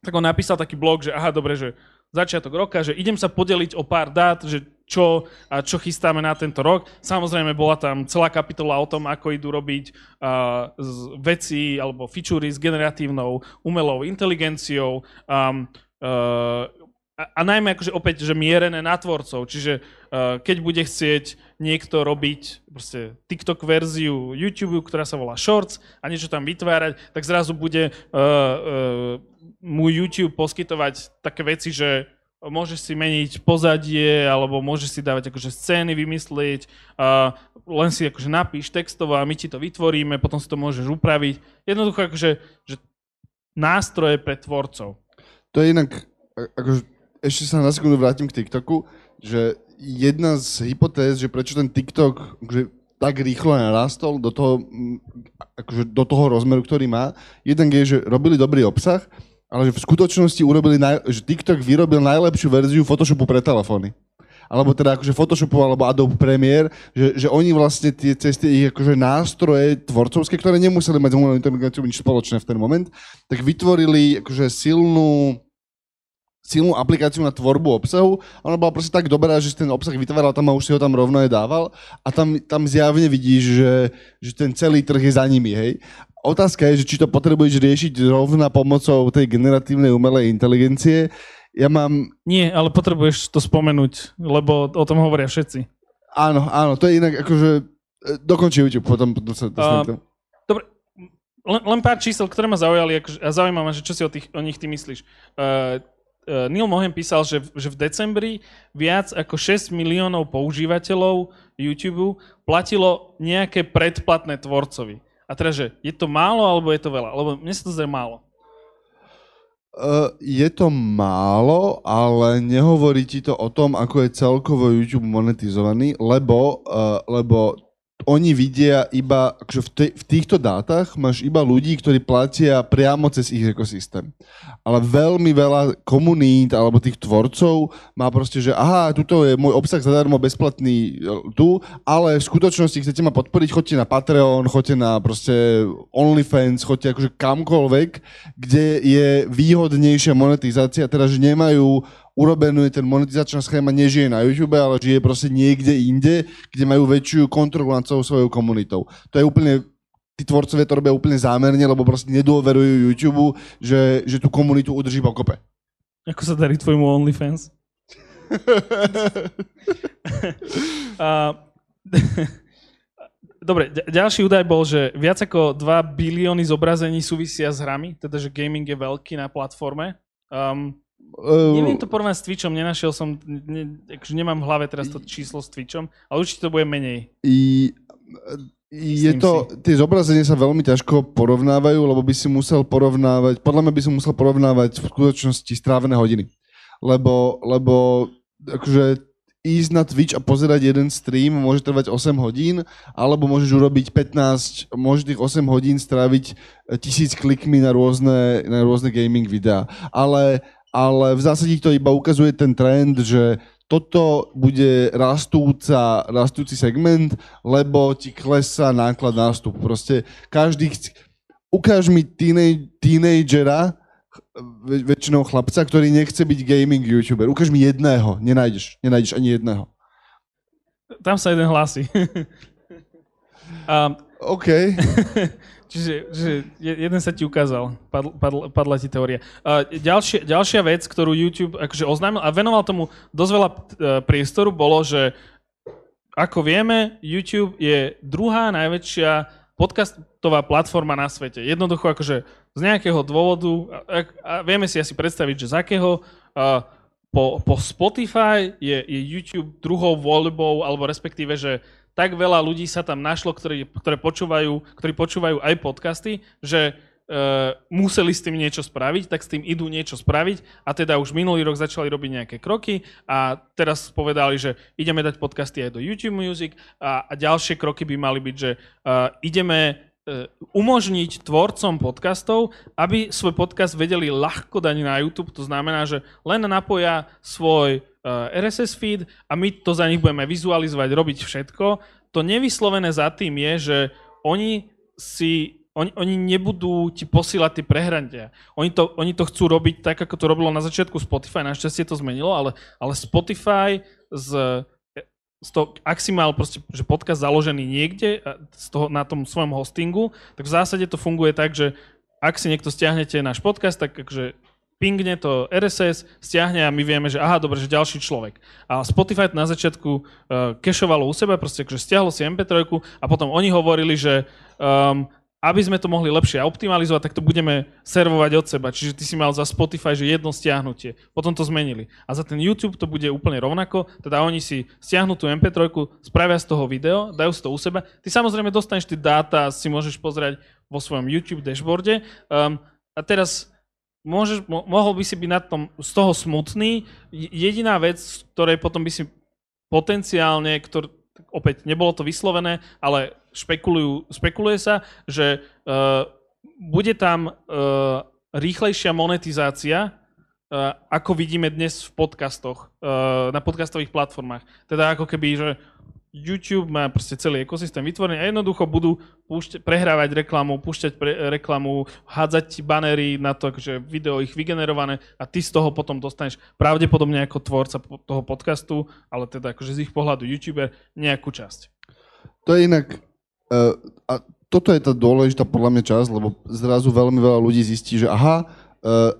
tak on napísal taký blog, že aha, dobre, že začiatok roka, že idem sa podeliť o pár dát, že čo, a čo chystáme na tento rok. Samozrejme, bola tam celá kapitola o tom, ako idú robiť uh, veci alebo featurey s generatívnou umelou inteligenciou. Um, uh, a, a najmä akože opäť, že mierené na tvorcov. Čiže uh, keď bude chcieť niekto robiť proste TikTok verziu YouTube, ktorá sa volá Shorts a niečo tam vytvárať, tak zrazu bude uh, uh, mu YouTube poskytovať také veci, že môžeš si meniť pozadie, alebo môžeš si dávať akože scény vymyslieť, uh, len si akože napíš textovo a my ti to vytvoríme, potom si to môžeš upraviť. Jednoducho akože že nástroje pre tvorcov. To je inak, akože, ešte sa na sekundu vrátim k TikToku, že jedna z hypotéz, že prečo ten TikTok akože, tak rýchlo narastol do toho, akože, do toho rozmeru, ktorý má, jeden je, že robili dobrý obsah, ale že v skutočnosti urobili, naj, že TikTok vyrobil najlepšiu verziu Photoshopu pre telefóny. Alebo teda akože Photoshopu alebo Adobe Premiere, že, že oni vlastne tie, cez tie ich akože nástroje tvorcovské, ktoré nemuseli mať s umelou inteligenciou nič spoločné v ten moment, tak vytvorili akože silnú, silnú aplikáciu na tvorbu obsahu. Ona bola proste tak dobrá, že si ten obsah vytváral tam a už si ho tam rovno aj dával. A tam, tam zjavne vidíš, že, že ten celý trh je za nimi, hej otázka je, že či to potrebuješ riešiť rovna pomocou tej generatívnej umelej inteligencie. Ja mám... Nie, ale potrebuješ to spomenúť, lebo o tom hovoria všetci. Áno, áno, to je inak akože... e, Dokončí YouTube, potom, potom sa dostanem. A- Dobre, len, len pár čísel, ktoré ma zaujali akože, a zaujíma ma, že čo si o, tých, o nich ty myslíš. Uh, uh, Neil Mohem písal, že, že v decembri viac ako 6 miliónov používateľov YouTube platilo nejaké predplatné tvorcovi. A teraz, že je to málo alebo je to veľa? Lebo mne sa to zdá málo. Uh, je to málo, ale nehovorí ti to o tom, ako je celkovo YouTube monetizovaný, lebo, uh, lebo oni vidia iba, akože v, te, v týchto dátach máš iba ľudí, ktorí platia priamo cez ich ekosystém. Ale veľmi veľa komunít alebo tých tvorcov má proste, že aha, tuto je môj obsah zadarmo bezplatný e, tu, ale v skutočnosti chcete ma podporiť, choďte na Patreon, choďte na proste OnlyFans, choďte akože kamkoľvek, kde je výhodnejšia monetizácia, teda že nemajú urobenú je ten monetizačná schéma nežije na YouTube, ale žije proste niekde inde, kde majú väčšiu kontrolu nad celou svojou komunitou. To je úplne tí tvorcovia to robia úplne zámerne, lebo proste nedôverujú YouTube, že, že tú komunitu udrží pokope. Ako sa darí tvojmu OnlyFans? a, Dobre, ďalší údaj bol, že viac ako 2 bilióny zobrazení súvisia s hrami, teda že gaming je veľký na platforme. Um, Uh, neviem to porovnať s Twitchom, nenašiel som, ne, akože nemám v hlave teraz to číslo s Twitchom, ale určite to bude menej. I, je to, tie zobrazenia sa veľmi ťažko porovnávajú, lebo by si musel porovnávať, podľa mňa by si musel porovnávať v skutočnosti strávené hodiny. Lebo, lebo akože ísť na Twitch a pozerať jeden stream môže trvať 8 hodín, alebo môžeš urobiť 15, môžeš tých 8 hodín stráviť tisíc klikmi na rôzne, na rôzne gaming videá. Ale, ale v zásade to iba ukazuje ten trend, že toto bude rastúca, rastúci segment, lebo ti klesá náklad na vstup. Proste každý... chc- Ukáž mi tínej, väč- väčšinou chlapca, ktorý nechce byť gaming youtuber. Ukáž mi jedného. Nenájdeš. Nenájdeš ani jedného. Tam sa jeden hlási. a, OK. čiže že je- jeden sa ti ukázal, padl, padl, padla ti teória. A ďalšia, ďalšia vec, ktorú YouTube akože oznámil a venoval tomu dosť veľa e, priestoru, bolo, že ako vieme, YouTube je druhá najväčšia podcastová platforma na svete. Jednoducho akože z nejakého dôvodu, a, a vieme si asi predstaviť, že z akého, a, po, po Spotify je, je YouTube druhou voľbou, alebo respektíve, že tak veľa ľudí sa tam našlo, ktorí, ktoré počúvajú, ktorí počúvajú aj podcasty, že uh, museli s tým niečo spraviť, tak s tým idú niečo spraviť a teda už minulý rok začali robiť nejaké kroky a teraz povedali, že ideme dať podcasty aj do YouTube Music a, a ďalšie kroky by mali byť, že uh, ideme uh, umožniť tvorcom podcastov, aby svoj podcast vedeli ľahko dať na YouTube. To znamená, že len napoja svoj RSS feed a my to za nich budeme vizualizovať, robiť všetko. To nevyslovené za tým je, že oni si oni, oni nebudú ti posílať tie prehrandia. Oni to, oni to chcú robiť tak, ako to robilo na začiatku Spotify. Našťastie to zmenilo, ale, ale Spotify z, z toho, ak si mal proste, že podcast založený niekde a z toho, na tom svojom hostingu, tak v zásade to funguje tak, že ak si niekto stiahnete náš podcast, tak akože pingne to RSS, stiahne a my vieme, že aha, dobre, že ďalší človek. A Spotify na začiatku uh, u seba, proste akože stiahlo si MP3 a potom oni hovorili, že um, aby sme to mohli lepšie optimalizovať, tak to budeme servovať od seba. Čiže ty si mal za Spotify, že jedno stiahnutie. Potom to zmenili. A za ten YouTube to bude úplne rovnako. Teda oni si stiahnu tú MP3, spravia z toho video, dajú si to u seba. Ty samozrejme dostaneš tie dáta, si môžeš pozrieť vo svojom YouTube dashboarde. Um, a teraz môžeš, mo, mohol by si byť na tom z toho smutný. Je- Jediná vec, ktorej potom by si potenciálne, ktor, opäť nebolo to vyslovené, ale špekulujú, spekuluje sa, že uh, bude tam uh, rýchlejšia monetizácia, uh, ako vidíme dnes v podcastoch, na podcastových platformách. Teda ako keby, že YouTube má proste celý ekosystém vytvorený a jednoducho budú púšť, prehrávať reklamu, púšťať pre, reklamu, hádzať banery na to, že video ich vygenerované a ty z toho potom dostaneš pravdepodobne ako tvorca toho podcastu, ale teda akože z ich pohľadu YouTuber nejakú časť. To je inak... Uh, a toto je tá dôležitá podľa mňa časť, lebo zrazu veľmi veľa ľudí zistí, že aha, uh,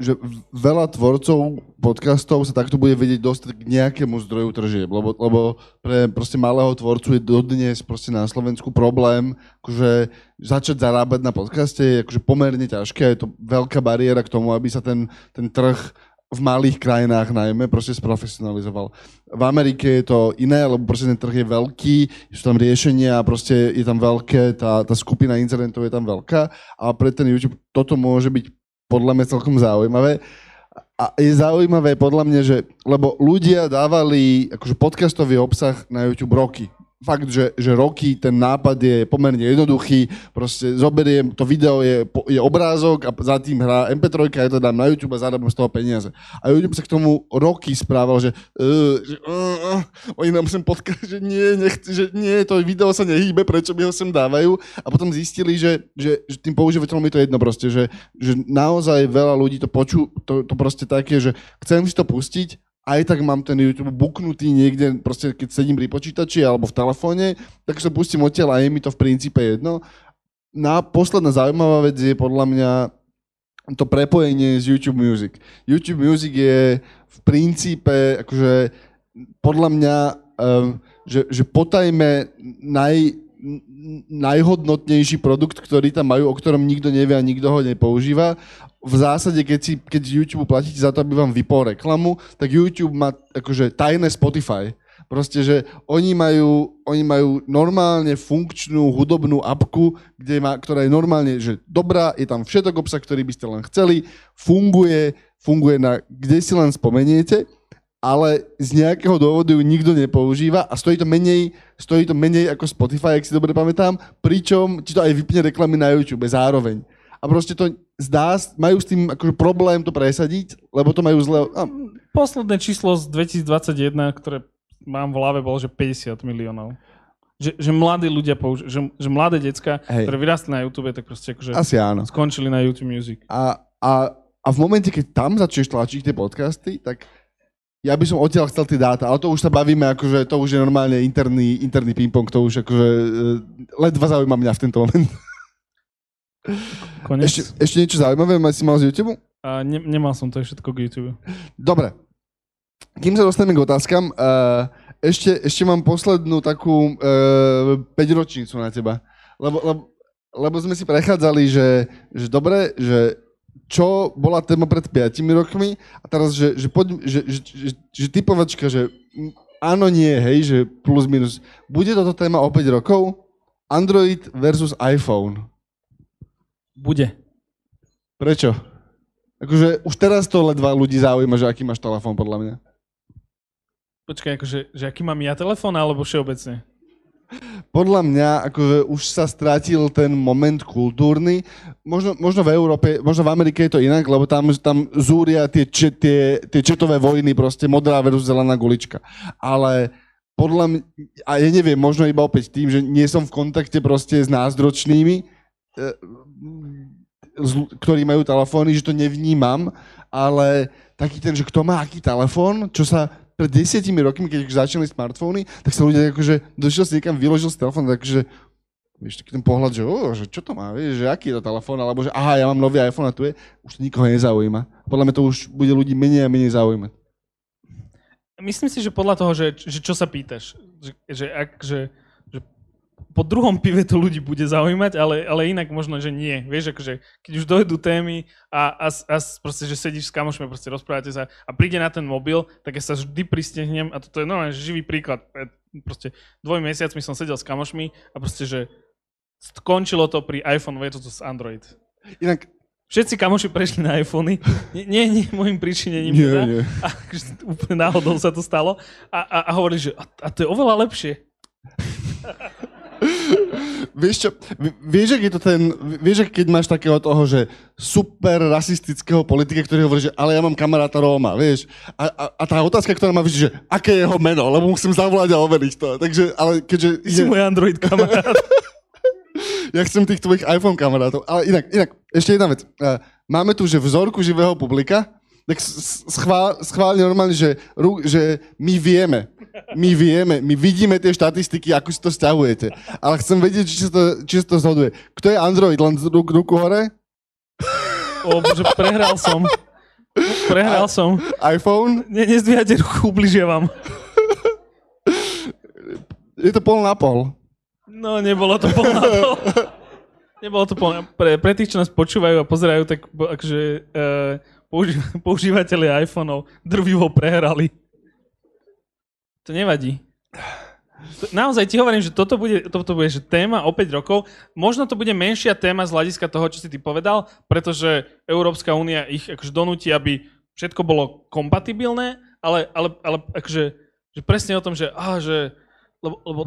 že veľa tvorcov podcastov sa takto bude vedieť dostať k nejakému zdroju tržieb, lebo, lebo pre proste malého tvorcu je dodnes proste na Slovensku problém, akože začať zarábať na podcaste je akože pomerne ťažké, je to veľká bariéra k tomu, aby sa ten, ten trh v malých krajinách najmä proste sprofesionalizoval. V Amerike je to iné, lebo proste ten trh je veľký, sú tam riešenia, proste je tam veľké, tá, tá skupina incidentov je tam veľká a pre ten YouTube toto môže byť podľa mňa celkom zaujímavé. A je zaujímavé podľa mňa, že, lebo ľudia dávali akože podcastový obsah na YouTube roky fakt, že, že roky ten nápad je pomerne jednoduchý, proste zoberiem, to video je, je obrázok a za tým hrá MP3, ja to dám na YouTube a zarábam z toho peniaze. A YouTube sa k tomu roky správal, že, uh, že uh, uh, oni nám sem podcast, že nie, nechci, že nie, to video sa nehýbe, prečo by ho sem dávajú. A potom zistili, že, že, že tým používateľom je to jedno proste, že, že naozaj veľa ľudí to počú, to, to proste také, že chcem si to pustiť, aj tak mám ten YouTube buknutý niekde, proste keď sedím pri počítači alebo v telefóne, tak sa pustím odtiaľ a je mi to v princípe jedno. Na posledná zaujímavá vec je podľa mňa to prepojenie z YouTube Music. YouTube Music je v princípe, akože podľa mňa, um, že, že potajme naj, najhodnotnejší produkt, ktorý tam majú, o ktorom nikto nevie a nikto ho nepoužíva v zásade, keď, si, keď YouTube platíte za to, aby vám vypol reklamu, tak YouTube má akože tajné Spotify. Proste, že oni majú, oni majú normálne funkčnú hudobnú apku, kde má, ktorá je normálne že dobrá, je tam všetok obsah, ktorý by ste len chceli, funguje, funguje na kde si len spomeniete, ale z nejakého dôvodu ju nikto nepoužíva a stojí to menej, stojí to menej ako Spotify, ak si dobre pamätám, pričom ti to aj vypne reklamy na YouTube zároveň a proste to zdá, majú s tým akože problém to presadiť, lebo to majú zle... A... Posledné číslo z 2021, ktoré mám v hlave, bolo, že 50 miliónov. Že, že mladí ľudia použi- že, že mladé decka, Hej. ktoré vyrastli na YouTube, tak proste akože Asi áno. skončili na YouTube Music. A, a, a v momente, keď tam začneš tlačiť tie podcasty, tak ja by som odtiaľ chcel tie dáta, ale to už sa bavíme, akože to už je normálne interný, interný ping-pong, to už akože e, ledva zaujíma mňa v tento moment. Konec. Ešte, ešte niečo zaujímavé si mal z YouTube? A ne, nemal som to všetko k YouTube. Dobre. Kým sa dostaneme k otázkam, uh, ešte, ešte mám poslednú takú uh, eh, 5 ročnicu na teba. Lebo, lebo, lebo sme si prechádzali, že, že dobre, že čo bola téma pred 5 rokmi a teraz, že, že, poď, že, že, že, že typovačka, že áno, nie, hej, že plus minus. Bude toto téma o 5 rokov? Android versus iPhone. Bude. Prečo? Akože už teraz to ledva ľudí zaujíma, že aký máš telefón, podľa mňa. Počkaj, akože, že aký mám ja telefón, alebo všeobecne? Podľa mňa akože už sa strátil ten moment kultúrny. Možno, možno v Európe, možno v Amerike je to inak, lebo tam, tam zúria tie, tie, tie četové vojny, proste modrá versus zelená gulička. Ale podľa mňa, a ja neviem, možno iba opäť tým, že nie som v kontakte proste s názdročnými, ktorí majú telefóny, že to nevnímam, ale taký ten, že kto má aký telefón, čo sa pred desiatimi rokmi, keď začali smartfóny, tak sa ľudia akože, došiel si niekam, vyložil si telefón, takže vieš, taký ten pohľad, že, oh, že čo to má, vieš, že aký je to telefón, alebo že aha, ja mám nový iPhone a tu je, už to nikoho nezaujíma. Podľa mňa to už bude ľudí menej a menej zaujímať. Myslím si, že podľa toho, že, že čo sa pýtaš, že, že ak, že, po druhom pive to ľudí bude zaujímať, ale, ale inak možno, že nie. Vieš, akože, keď už dojdú témy a, a, a proste, že sedíš s kamošmi proste rozprávate sa a príde na ten mobil, tak ja sa vždy pristehnem a toto je normálne živý príklad. Proste dvoj mesiacmi som sedel s kamošmi a proste, že skončilo to pri iPhone versus Android. Inak Všetci kamoši prešli na iPhony. Nie, nie, nie môjim príčinením. Nie, teda. nie. A, úplne náhodou sa to stalo. A, a, a hovorili, že a, a to je oveľa lepšie. vieš čo, vieš, ak je to ten, vieš, keď máš takého toho, že super rasistického politika, ktorý hovorí, že ale ja mám kamaráta Róma, vieš, a, a, a tá otázka, ktorá má že aké je jeho meno, lebo musím zavolať a overiť to, takže, ale keďže... Ty si môj Android kamarát. ja chcem tých tvojich iPhone kamarátov, ale inak, inak, ešte jedna vec. Máme tu, že vzorku živého publika, Tak schvál, schválne normálne, že, že my vieme, my vieme, my vidíme tie štatistiky, ako si to stiahujete. Ale chcem vedieť, či sa to, či sa to zhoduje. Kto je Android? Len ruk, ruku hore? O bože, prehral som. Prehral som. iPhone? Ne, nezdvíhajte ruku, ubližia vám. Je to pol na pol. No, nebolo to plná to. Nebolo to plná. Pre, pre tých, čo nás počúvajú a pozerajú, tak akože uh, použi- používateľi iPhoneov drvivo prehrali. To nevadí. Naozaj ti hovorím, že toto bude, toto bude že téma o 5 rokov. Možno to bude menšia téma z hľadiska toho, čo si ty povedal, pretože Európska únia ich akože donúti, aby všetko bolo kompatibilné, ale, ale, ale akože, že presne o tom, že, á, že lebo, lebo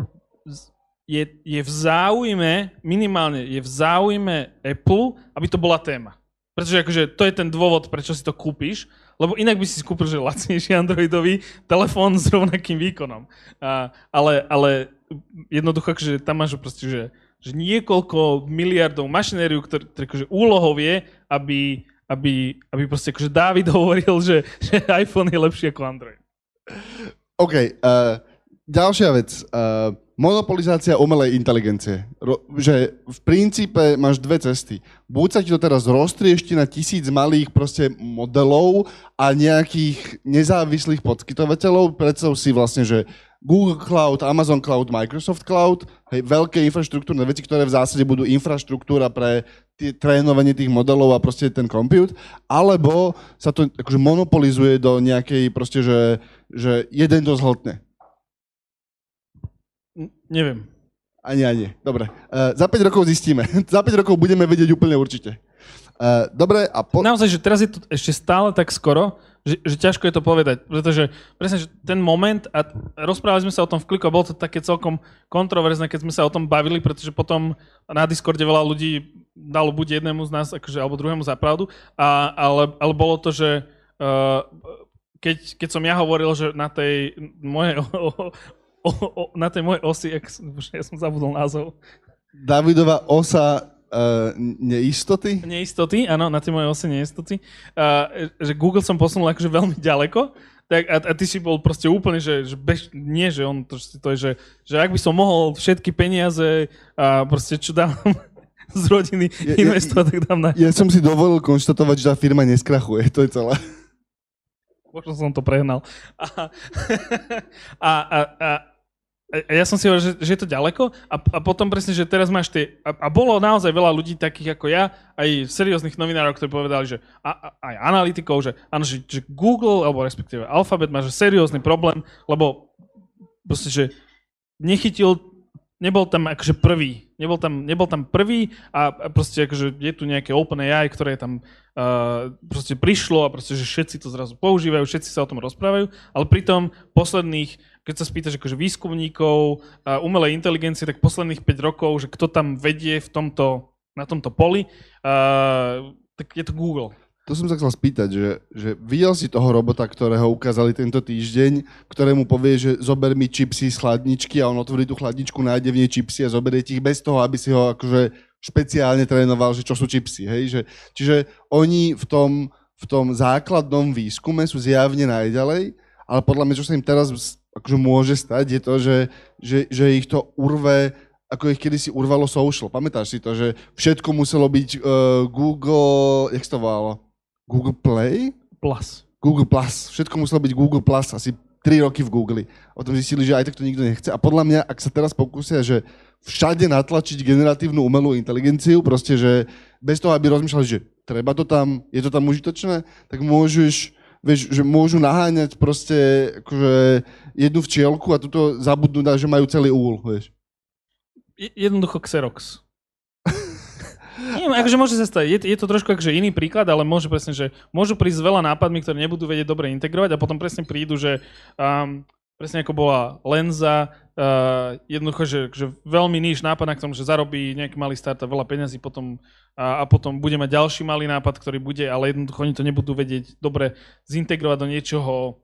je, je v záujme, minimálne je v záujme Apple, aby to bola téma. Pretože akože to je ten dôvod, prečo si to kúpiš, lebo inak by si kúpil že lacnejší Androidový telefón s rovnakým výkonom. A, ale, ale jednoducho, akože tam máš proste, že, že niekoľko miliardov mašinériu, ktorý, ktorý akože úlohou je, aby, aby, aby proste akože Dávid hovoril, že, že iPhone je lepší ako Android. OK, uh, ďalšia vec. Uh, monopolizácia umelej inteligencie. Ro, že v princípe máš dve cesty. Buď sa ti to teraz roztriešti na tisíc malých proste modelov a nejakých nezávislých poskytovateľov. Predstav si vlastne, že Google Cloud, Amazon Cloud, Microsoft Cloud, hej, veľké infraštruktúrne veci, ktoré v zásade budú infraštruktúra pre tie, trénovanie tých modelov a proste ten compute, alebo sa to akože monopolizuje do nejakej proste, že, že jeden to zhltne. Neviem. Ani, ani. Dobre. Uh, za 5 rokov zistíme. za 5 rokov budeme vedieť úplne určite. Uh, dobre, a po... Naozaj, že teraz je to ešte stále tak skoro, že, že ťažko je to povedať, pretože presne, že ten moment, a rozprávali sme sa o tom v kliku a bolo to také celkom kontroverzné, keď sme sa o tom bavili, pretože potom na Discorde veľa ľudí dalo buď jednému z nás, akože, alebo druhému za pravdu, a, ale, ale bolo to, že uh, keď, keď som ja hovoril, že na tej mojej, o, o, na tej mojej osi, ak, ja som zabudol názov, Davidova osa uh, neistoty? neistoty, áno, na tej mojej ose neistoty, uh, že Google som posunul akože veľmi ďaleko, tak a, a ty si bol proste úplne, že, že bež, nie, že on to, to je, že, že ak by som mohol všetky peniaze a proste čo dám z rodiny Ja- ja- investovať, tak dám na... Ja som si dovolil konštatovať, že tá firma neskrachuje, to je celé. Možno som to prehnal. A, a, a, a ja som si hovoril, že, že je to ďaleko? A, a potom presne, že teraz máš tie... A, a bolo naozaj veľa ľudí takých ako ja, aj serióznych novinárov, ktorí povedali, že a, a, aj analytikov, že, áno, že, že Google, alebo respektíve Alphabet má že seriózny problém, lebo proste, že nechytil, nebol tam akože prvý, nebol tam, nebol tam prvý a, proste akože je tu nejaké OpenAI, ktoré tam uh, proste prišlo a proste, že všetci to zrazu používajú, všetci sa o tom rozprávajú, ale pritom posledných, keď sa spýtaš akože výskumníkov a umelej inteligencie, tak posledných 5 rokov, že kto tam vedie v tomto, na tomto poli, uh, tak je to Google. To som sa chcel spýtať, že, že videl si toho robota, ktorého ukázali tento týždeň, ktorému povie, že zober mi čipsy z chladničky a on otvorí tú chladničku, nájde v nej čipsy a zoberie ti ich bez toho, aby si ho akože špeciálne trénoval, že čo sú čipsy. Hej? Že, čiže oni v tom, v tom základnom výskume sú zjavne najďalej, ale podľa mňa, čo sa im teraz akože môže stať, je to, že, že, že ich to urve ako ich kedysi urvalo social. Pamätáš si to, že všetko muselo byť uh, Google, jak to volalo? Google Play? Plus. Google Plus. Všetko muselo byť Google Plus, asi 3 roky v Google. O tom zistili, že aj tak to nikto nechce. A podľa mňa, ak sa teraz pokúsia, že všade natlačiť generatívnu umelú inteligenciu, proste, že bez toho, aby rozmýšľali, že treba to tam, je to tam užitočné, tak môžeš, vieš, že môžu naháňať proste akože jednu včielku a tuto zabudnú, že majú celý úl, vieš. Je- Jednoducho Xerox. Nie, akože môže sa stať. Je, je to trošku akože iný príklad, ale môže presne, že môžu prísť veľa nápadmi, ktoré nebudú vedieť dobre integrovať a potom presne prídu, že um, presne ako bola Lenza, uh, jednoducho, že, že veľmi níž nápad na tom, že zarobí nejaký malý startup veľa peňazí potom, a, a potom bude mať ďalší malý nápad, ktorý bude, ale jednoducho oni to nebudú vedieť dobre zintegrovať do niečoho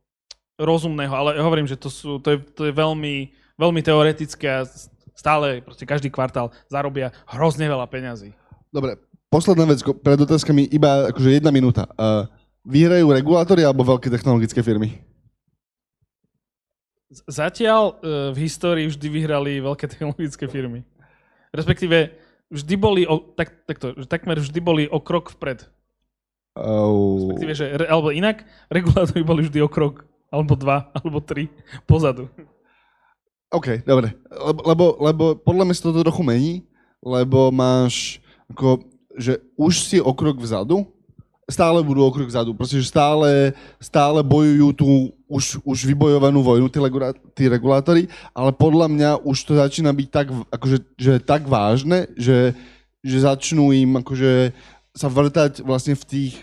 rozumného, ale ja hovorím, že to, sú, to, je, to je veľmi, veľmi teoretické a stále každý kvartál zarobia hrozne veľa peňazí. Dobre, posledná vec pred otázkami, iba akože jedna minúta. Uh, vyhrajú regulátory alebo veľké technologické firmy? Zatiaľ e, v histórii vždy vyhrali veľké technologické firmy. Respektíve vždy boli, o, tak, takto, takmer vždy boli o krok vpred. Oh. Respektíve, že, alebo inak, regulátori boli vždy o krok, alebo dva, alebo tri pozadu. OK, dobre. Lebo, lebo, lebo podľa mňa sa toto trochu mení, lebo máš ako, že už si o krok vzadu, stále budú o krok vzadu. Proste, stále, stále bojujú tú už, už vybojovanú vojnu tí, legura, tí regulátori, ale podľa mňa už to začína byť tak, akože, že tak vážne, že, že začnú im akože sa vrtať vlastne v tých,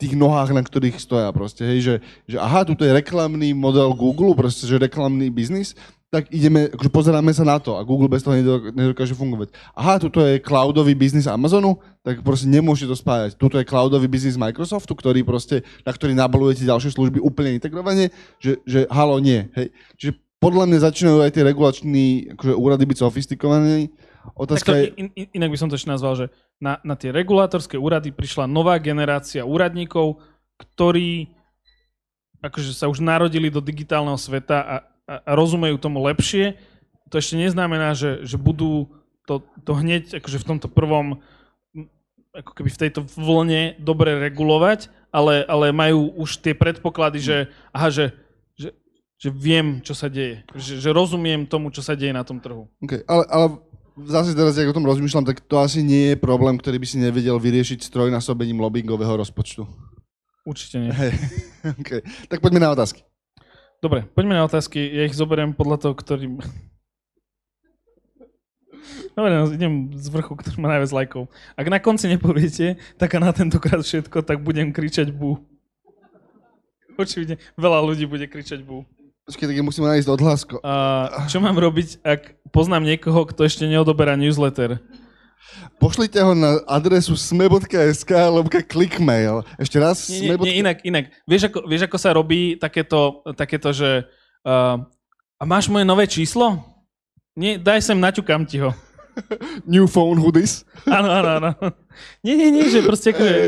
tých nohách, na ktorých stoja proste, hej, že, že aha, tu je reklamný model Google, proste, že reklamný biznis, tak ideme, akože pozeráme sa na to a Google bez toho nedok- nedokáže fungovať. Aha, tuto je cloudový biznis Amazonu, tak proste nemôžete to spájať. Tuto je cloudový biznis Microsoftu, ktorý proste, na ktorý nabalujete ďalšie služby úplne integrovane, že, že halo, nie. Hej. Čiže podľa mňa začínajú aj tie regulační akože, úrady byť sofistikované. Otázka je... in, in, inak by som to ešte nazval, že na, na tie regulátorské úrady prišla nová generácia úradníkov, ktorí akože sa už narodili do digitálneho sveta a, a, rozumejú tomu lepšie. To ešte neznamená, že, že budú to, to hneď akože v tomto prvom ako keby v tejto vlne dobre regulovať, ale, ale majú už tie predpoklady, že aha, že, že, že viem, čo sa deje. Že, že rozumiem tomu, čo sa deje na tom trhu. Okay, ale, ale zase teraz, ak o tom rozmýšľam, tak to asi nie je problém, ktorý by si nevedel vyriešiť strojnásobením lobbyingového rozpočtu. Určite nie. Hej. okay. Tak poďme na otázky. Dobre, poďme na otázky. Ja ich zoberiem podľa toho, ktorý... Dobre, no, idem z vrchu, ktorý má najviac lajkov. Ak na konci nepoviete, tak a na tentokrát všetko, tak budem kričať bu. Očividne, veľa ľudí bude kričať bu. Počkej, tak ja musím nájsť odhlasko. A čo mám robiť, ak poznám niekoho, kto ešte neodoberá newsletter? Pošlite ho na adresu sme.sk lomka clickmail. Ešte raz Nie, nie, sme. nie inak, inak. Vieš ako, vieš, ako sa robí takéto, takéto že... Uh, a máš moje nové číslo? Nie, daj sem, naťukám ti ho. New phone hoodies. Áno, áno, áno. Nie, nie, nie, že proste ako, že,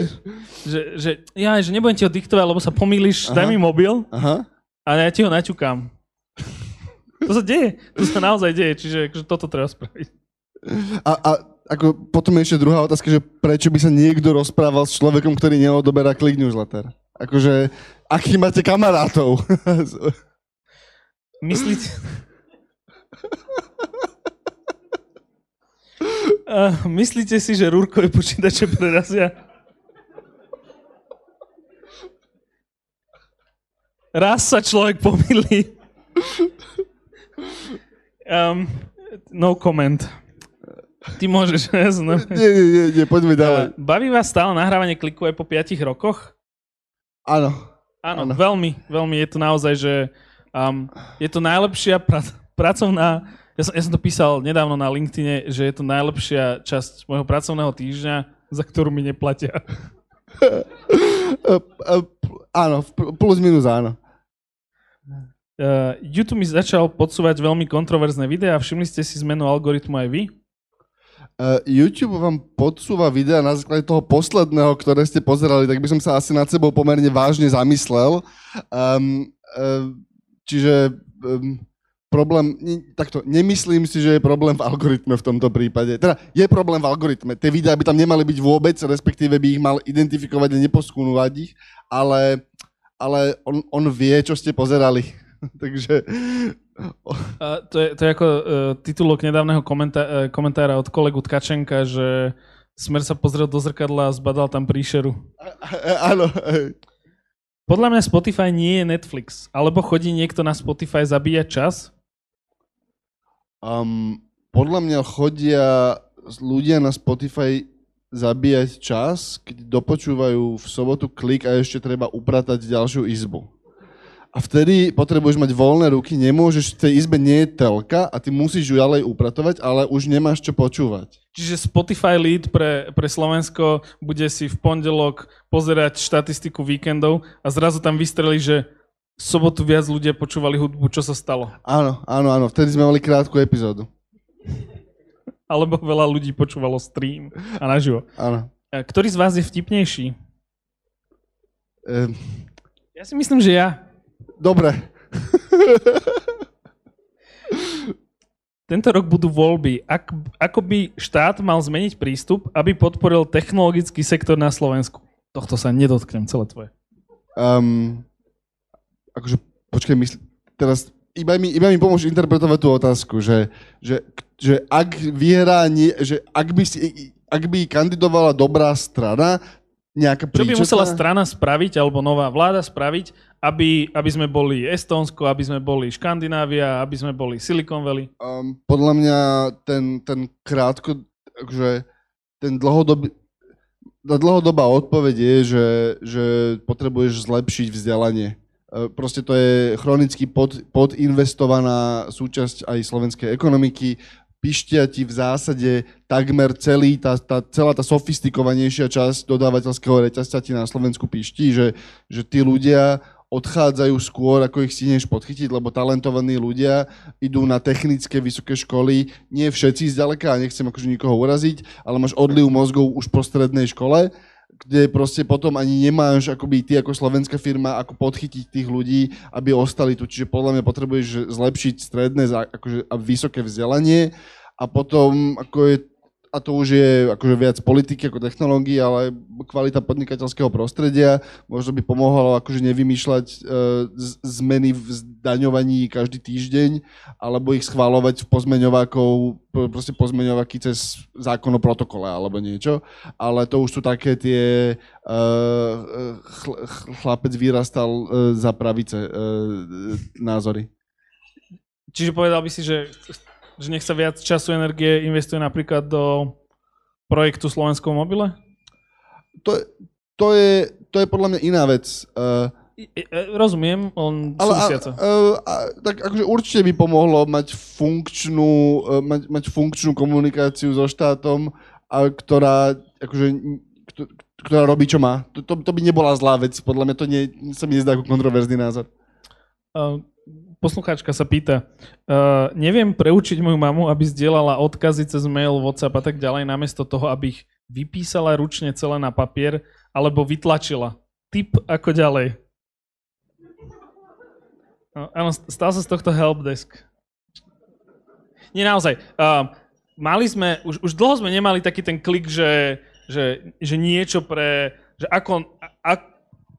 že, že, ja, že nebudem ti ho diktovať, lebo sa pomýliš, daj mi mobil Aha. a ja ti ho naťukám. To sa deje, to sa naozaj deje, čiže akože toto treba spraviť. A, a ako, potom ešte druhá otázka, že prečo by sa niekto rozprával s človekom, ktorý neodoberá click newsletter? Akože, aký máte kamarátov? Myslíte... Uh, myslíte si, že rúrkové počítače prerazia? Raz sa človek pomýli. Um, no comment. Ty môžeš, ja som... nie, nie, nie, nie, poďme ďalej. Uh, Baví vás stále nahrávanie kliku aj po 5 rokoch? Áno. Áno, Áno. veľmi, veľmi. Je to naozaj, že um, je to najlepšia pra- pracovná... Ja som, ja som to písal nedávno na LinkedIne, že je to najlepšia časť môjho pracovného týždňa, za ktorú mi neplatia. Áno, pl- plus minus áno. Uh, YouTube mi začal podsúvať veľmi kontroverzné videá. Všimli ste si zmenu algoritmu aj vy? Uh, YouTube vám podsúva videa na základe toho posledného, ktoré ste pozerali, tak by som sa asi nad sebou pomerne vážne zamyslel. Um, uh, čiže um, problém, takto, nemyslím si, že je problém v algoritme v tomto prípade. Teda je problém v algoritme. Tie videá by tam nemali byť vôbec, respektíve by ich mal identifikovať a neposkúnovať ich, ale, ale on, on vie, čo ste pozerali. Takže Uh, to, je, to je ako uh, titulok nedávneho komentá- uh, komentára od kolegu Tkačenka, že Smer sa pozrel do zrkadla a zbadal tam príšeru. áno. Podľa mňa Spotify nie je Netflix. Alebo chodí niekto na Spotify zabíjať čas? Um, podľa mňa chodia ľudia na Spotify zabíjať čas, keď dopočúvajú v sobotu klik a ešte treba upratať ďalšiu izbu. A vtedy potrebuješ mať voľné ruky, nemôžeš, v tej izbe nie je telka a ty musíš ju ďalej upratovať, ale už nemáš čo počúvať. Čiže Spotify lead pre, pre Slovensko bude si v pondelok pozerať štatistiku víkendov a zrazu tam vystrelí, že v sobotu viac ľudia počúvali hudbu, čo sa stalo. Áno, áno, áno, vtedy sme mali krátku epizódu. Alebo veľa ľudí počúvalo stream a naživo. Áno. Ktorý z vás je vtipnejší? Uh, Ja si myslím, že ja. Dobre. Tento rok budú voľby. Ak, ako by štát mal zmeniť prístup, aby podporil technologický sektor na Slovensku? Tohto sa nedotknem, celé tvoje. Um, akože, počkaj, mysl, teraz iba mi, iba mi pomôž interpretovať tú otázku, že, že, že ak vyhrá, nie, že ak by, si, ak by kandidovala dobrá strana, nejaká Čo by príčetná- musela strana spraviť, alebo nová vláda spraviť, aby, aby sme boli Estónsko, aby sme boli Škandinávia, aby sme boli Silicon Valley? Um, podľa mňa ten, ten krátko, akože ten dlhodobý, tá dlhodobá odpoveď je, že, že potrebuješ zlepšiť vzdelanie. E, Proste to je chronicky pod, podinvestovaná súčasť aj slovenskej ekonomiky. Pištia ti v zásade takmer celý, tá, tá, celá tá sofistikovanejšia časť dodávateľského reťazca ti na Slovensku pišti, že, že tí ľudia odchádzajú skôr, ako ich stihneš podchytiť, lebo talentovaní ľudia idú na technické vysoké školy, nie všetci zďaleka, nechcem akože nikoho uraziť, ale máš odliv mozgov už po strednej škole, kde proste potom ani nemáš akoby ty ako slovenská firma, ako podchytiť tých ľudí, aby ostali tu. Čiže podľa mňa potrebuješ zlepšiť stredné akože, a vysoké vzdelanie a potom ako je a to už je akože viac politiky ako technológií, ale kvalita podnikateľského prostredia. Možno by pomohlo akože nevymýšľať e, zmeny v zdaňovaní každý týždeň, alebo ich schváľovať v pozmeňovákov, pro- proste pozmeňováky cez zákon o protokole alebo niečo. Ale to už sú také tie e, chl- chlapec vyrastal e, za pravice e, názory. Čiže povedal by si, že, že nech sa viac času energie investuje napríklad do projektu Slovenskom mobile? To, je- to, je, to je podľa mňa iná vec. E, Rozumiem, on Ale a, súvisiaco. a, a, tak akože určite by pomohlo mať funkčnú, mať, mať funkčnú komunikáciu so štátom, a ktorá, akože, kto- ktorá robí, čo má. To, to, to by nebola zlá vec. Podľa mňa to nie, sa mi nezdá ako kontroverzný názor. Uh, poslucháčka sa pýta, uh, neviem preučiť moju mamu, aby zdieľala odkazy cez mail, WhatsApp a tak ďalej, namiesto toho, aby ich vypísala ručne celé na papier, alebo vytlačila. Tip ako ďalej. No, áno, stal sa z tohto helpdesk. Nie naozaj. Uh, mali sme, už, už dlho sme nemali taký ten klik, že, že, že niečo pre, že ako, a,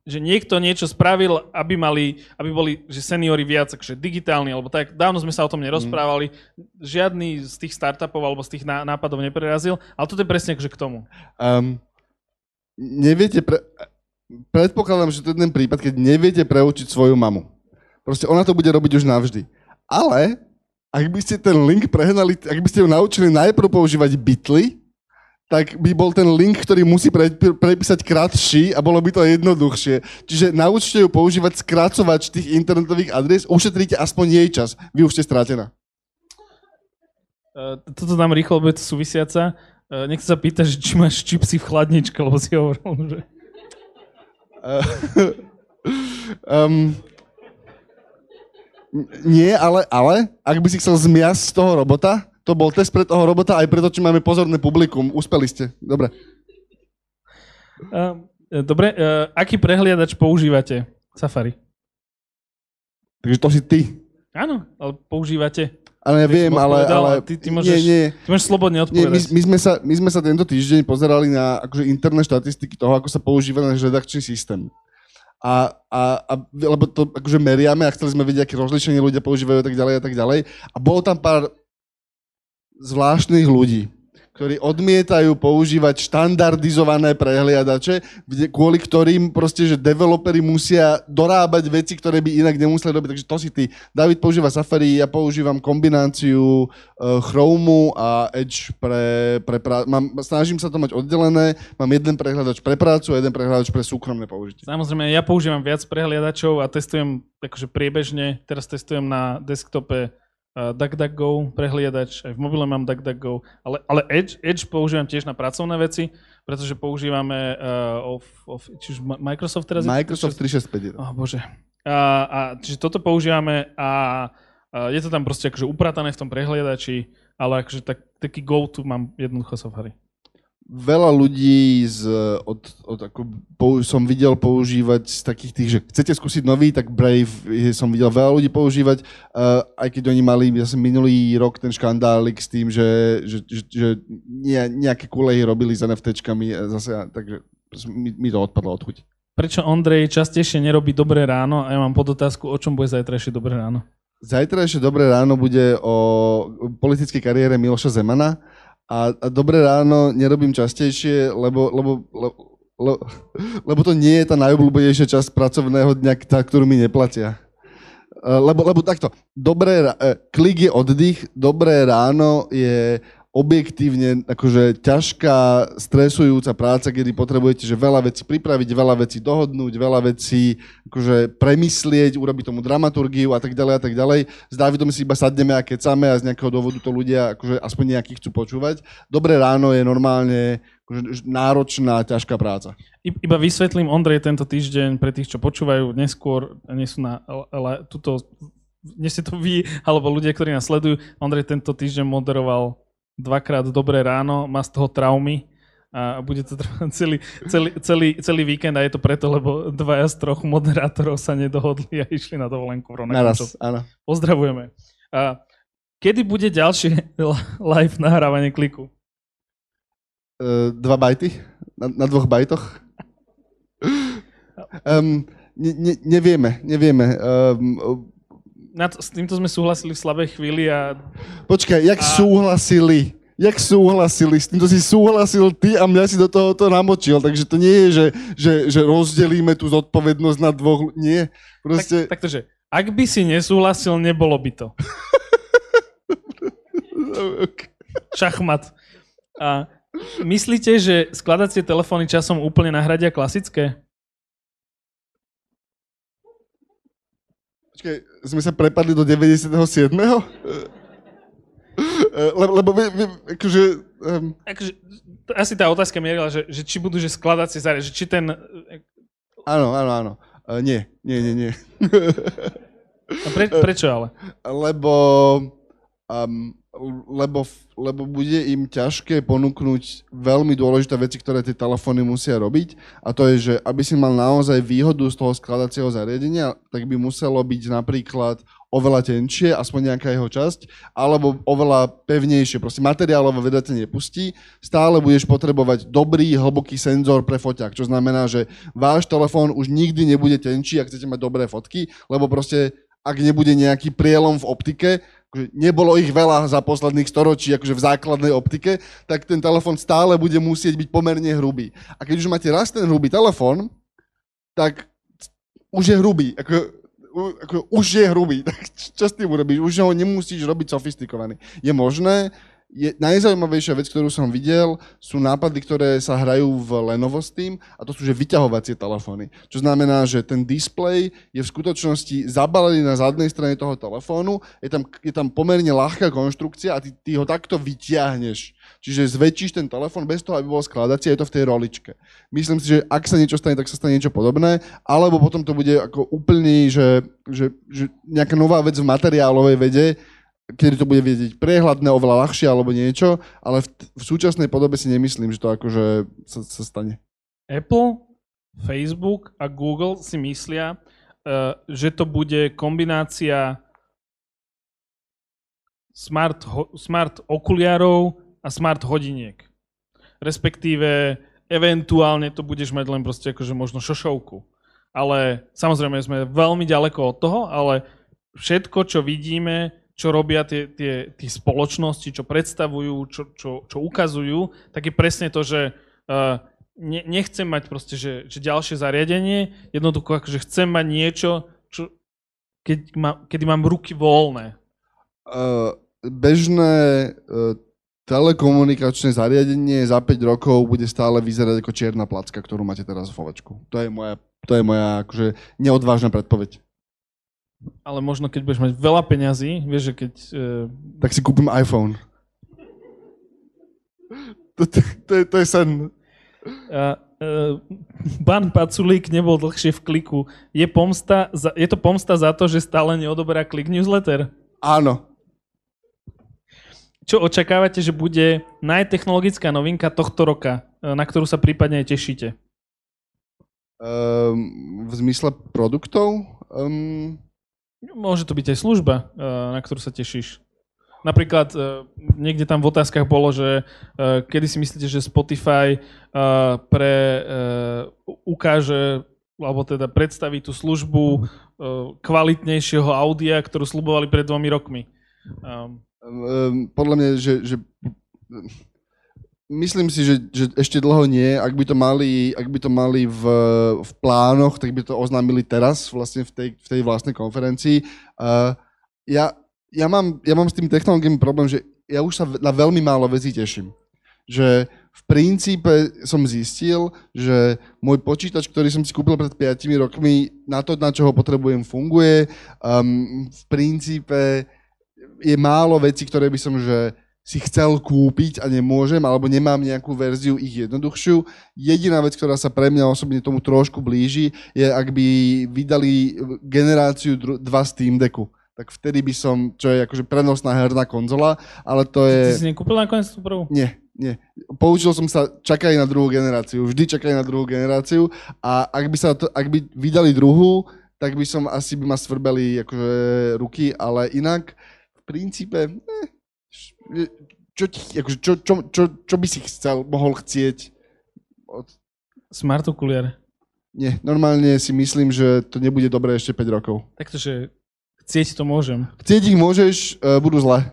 že niekto niečo spravil, aby mali, aby boli, že seniori viac akože digitálni, alebo tak. Dávno sme sa o tom nerozprávali. Žiadny z tých startupov alebo z tých ná- nápadov neprerazil, ale toto je presne akože k tomu. Um, neviete, pre, predpokladám, že to je ten prípad, keď neviete preučiť svoju mamu. Proste ona to bude robiť už navždy. Ale ak by ste ten link prehnali, ak by ste ju naučili najprv používať bitly, tak by bol ten link, ktorý musí pre, pre, prepísať krátší a bolo by to jednoduchšie. Čiže naučte ju používať skracovač tých internetových adres, ušetríte aspoň jej čas. Vy už ste strátená. Uh, toto dám rýchlo, lebo je to súvisiaca. Uh, nech sa pýta, že či máš čipsy v chladničke, lebo si hovoril, že... um, nie, ale, ale, ak by si chcel zmiasť z toho robota, to bol test pre toho robota aj preto, či máme pozorné publikum. Uspeli ste. Dobre. Uh, dobre, uh, aký prehliadač používate? Safari. Takže to si ty. Áno, ale používate. Ale ja viem, ale... ale ty- ty môžeš Nie, nie. Ty môžeš slobodne Nie, odpovedať. my, my, sme sa, my sme sa tento týždeň pozerali na akože interné štatistiky toho, ako sa používa náš redakčný systém. A, a, a, lebo to akože meriame a chceli sme vedieť, aké rozlišenie ľudia používajú a tak ďalej a tak ďalej. A bolo tam pár zvláštnych ľudí, ktorí odmietajú používať štandardizované prehliadače, kvôli ktorým proste, že developeri musia dorábať veci, ktoré by inak nemuseli robiť. Takže to si ty. David používa Safari, ja používam kombináciu uh, Chrome a Edge pre, pre prá- mám, snažím sa to mať oddelené, mám jeden prehľadač pre prácu a jeden prehľadač pre súkromné použitie. Samozrejme, ja používam viac prehliadačov a testujem akože priebežne. Teraz testujem na desktope DuckDuckGo prehliadač, aj v mobile mám DuckDuckGo, ale, ale Edge, Edge používam tiež na pracovné veci, pretože používame uh, of, of, či už Ma- Microsoft teraz? Microsoft 365 je to. Oh, bože. A, a, čiže toto používame a, a je to tam proste akože upratané v tom prehliadači, ale akože tak, taký go-to mám jednoducho Safari. Veľa ľudí z, od, od ako, pou, som videl používať z takých tých, že chcete skúsiť nový, tak Brave som videl veľa ľudí používať, uh, aj keď oni mali zase minulý rok ten škandálik s tým, že, že, že, že nejaké kulehy robili s NFTčkami, zase, takže mi, mi to odpadlo od chuť. Prečo Ondrej častejšie nerobí Dobré ráno a ja mám podotázku, o čom bude zajtrajšie Dobré ráno? Zajtrajšie Dobré ráno bude o politickej kariére Miloša Zemana a, a Dobré ráno nerobím častejšie, lebo, lebo, lebo, lebo, lebo to nie je tá najobľúbenejšia časť pracovného dňa, tá, ktorú mi neplatia. E, lebo, lebo takto, dobré, e, klik je oddych, dobré ráno je objektívne akože ťažká, stresujúca práca, kedy potrebujete že veľa vecí pripraviť, veľa vecí dohodnúť, veľa vecí akože premyslieť, urobiť tomu dramaturgiu a tak ďalej a tak ďalej. S Dávidom si iba sadneme a kecame a z nejakého dôvodu to ľudia akože aspoň nejakých chcú počúvať. Dobré ráno je normálne akože náročná, ťažká práca. Iba vysvetlím, Ondrej tento týždeň pre tých, čo počúvajú neskôr, nie sú na, ale tuto, nie ste to vy, alebo ľudia, ktorí nás sledujú, Ondrej tento týždeň moderoval dvakrát dobré ráno, má z toho traumy a bude to trvať celý, celý, celý, celý víkend a je to preto, lebo dvaja z troch moderátorov sa nedohodli a išli na dovolenku v rovnakom áno. Pozdravujeme. A kedy bude ďalšie live nahrávanie kliku? Uh, dva bajty? Na, na dvoch bajtoch? um, ne, ne, nevieme, nevieme. Um, na to, s týmto sme súhlasili v slabej chvíli a... Počkaj, jak a... súhlasili? Jak súhlasili? S týmto si súhlasil ty a mňa si do toho to namočil. Takže to nie je, že, že, že rozdelíme tú zodpovednosť na dvoch... Nie. Proste... Tak, taktože, ak by si nesúhlasil, nebolo by to. Šachmat. A myslíte, že skladacie telefóny časom úplne nahradia klasické? Počkej, sme sa prepadli do 97. Le, lebo vy, vy, akože... Um... akože... Asi tá otázka mierila, že, že či budú že skladacie zariadenia, že či ten... Áno, áno, áno. Uh, nie, nie, nie, nie. A pre, prečo ale? Lebo um, lebo, lebo bude im ťažké ponúknuť veľmi dôležité veci, ktoré tie telefóny musia robiť. A to je, že aby si mal naozaj výhodu z toho skladacieho zariadenia, tak by muselo byť napríklad oveľa tenšie, aspoň nejaká jeho časť, alebo oveľa pevnejšie. Proste materiálové veda nepustí. Stále budeš potrebovať dobrý, hlboký senzor pre foťák, čo znamená, že váš telefón už nikdy nebude tenčí, ak chcete mať dobré fotky, lebo proste ak nebude nejaký prielom v optike, akože nebolo ich veľa za posledných storočí akože v základnej optike, tak ten telefón stále bude musieť byť pomerne hrubý. A keď už máte raz ten hrubý telefón, tak už je hrubý. Ako, ako, už je hrubý. Tak čo s tým urobíš? Už ho nemusíš robiť sofistikovaný. Je možné, je, najzaujímavejšia vec, ktorú som videl, sú nápady, ktoré sa hrajú v Lenovo s tým, a to sú že vyťahovacie telefóny. Čo znamená, že ten displej je v skutočnosti zabalený na zadnej strane toho telefónu, je tam, je tam pomerne ľahká konštrukcia a ty, ty ho takto vyťahneš. Čiže zväčšíš ten telefón bez toho, aby bol skladací, je to v tej roličke. Myslím si, že ak sa niečo stane, tak sa stane niečo podobné, alebo potom to bude ako úplný, že, že, že nejaká nová vec v materiálovej vede, kedy to bude vedieť prehľadné, oveľa ľahšie alebo niečo, ale v, v súčasnej podobe si nemyslím, že to akože sa, sa stane. Apple, Facebook a Google si myslia, uh, že to bude kombinácia smart, ho, smart okuliarov a smart hodiniek. Respektíve eventuálne to budeš mať len proste akože možno šošovku. Ale samozrejme sme veľmi ďaleko od toho, ale všetko, čo vidíme, čo robia tie, tie, tie spoločnosti, čo predstavujú, čo, čo, čo ukazujú, tak je presne to, že uh, ne, nechcem mať proste, že, že ďalšie zariadenie, jednoducho akože chcem mať niečo, čo, keď má, kedy mám ruky voľné. Uh, bežné uh, telekomunikačné zariadenie za 5 rokov bude stále vyzerať ako čierna placka, ktorú máte teraz v ovečku. To je moja, to je moja akože neodvážna predpoveď. Ale možno keď budeš mať veľa peňazí, vieš, že keď... Uh... Tak si kúpim iPhone. To, to, to, je, to je sen. Uh, uh, Ban Paculík nebol dlhšie v kliku. Je, pomsta za, je to pomsta za to, že stále neodoberá klik newsletter? Áno. čo očakávate, že bude najtechnologická novinka tohto roka, e, na ktorú sa prípadne tešíte? Um, v zmysle produktov? Um... Môže to byť aj služba, e, na ktorú sa tešíš. Napríklad uh, niekde tam v otázkach bolo, že uh, kedy si myslíte, že Spotify pre, ukáže alebo teda predstaví tú službu kvalitnejšieho audia, ktorú slubovali pred dvomi rokmi. Um, um, podľa mňa, že, že myslím si, že, že ešte dlho nie. Ak by to mali, ak by to mali v, v plánoch, tak by to oznámili teraz vlastne v tej, v tej vlastnej konferencii. Uh, ja, ja mám, ja mám s tým technológiami problém, že ja už sa na veľmi málo vecí teším. Že v princípe som zistil, že môj počítač, ktorý som si kúpil pred 5 rokmi, na to, na čo ho potrebujem, funguje. Um, v princípe je málo vecí, ktoré by som že si chcel kúpiť a nemôžem, alebo nemám nejakú verziu ich jednoduchšiu. Jediná vec, ktorá sa pre mňa osobne tomu trošku blíži, je, ak by vydali generáciu 2 Steam Decku tak vtedy by som, čo je akože prenosná herná konzola, ale to je... Ty si nekúpil nakoniec tú prvú? Nie, nie. Poučil som sa, čakaj na druhú generáciu, vždy čakaj na druhú generáciu a ak by, sa to, ak by vydali druhú, tak by som asi by ma svrbeli akože ruky, ale inak v princípe, eh, čo, ti, akože, čo, čo, čo, čo by si chcel, mohol chcieť od... Smart okuliare. Nie, normálne si myslím, že to nebude dobré ešte 5 rokov. Takže Chcieť to môžem. Chcieť ich môžeš, uh, budú zle.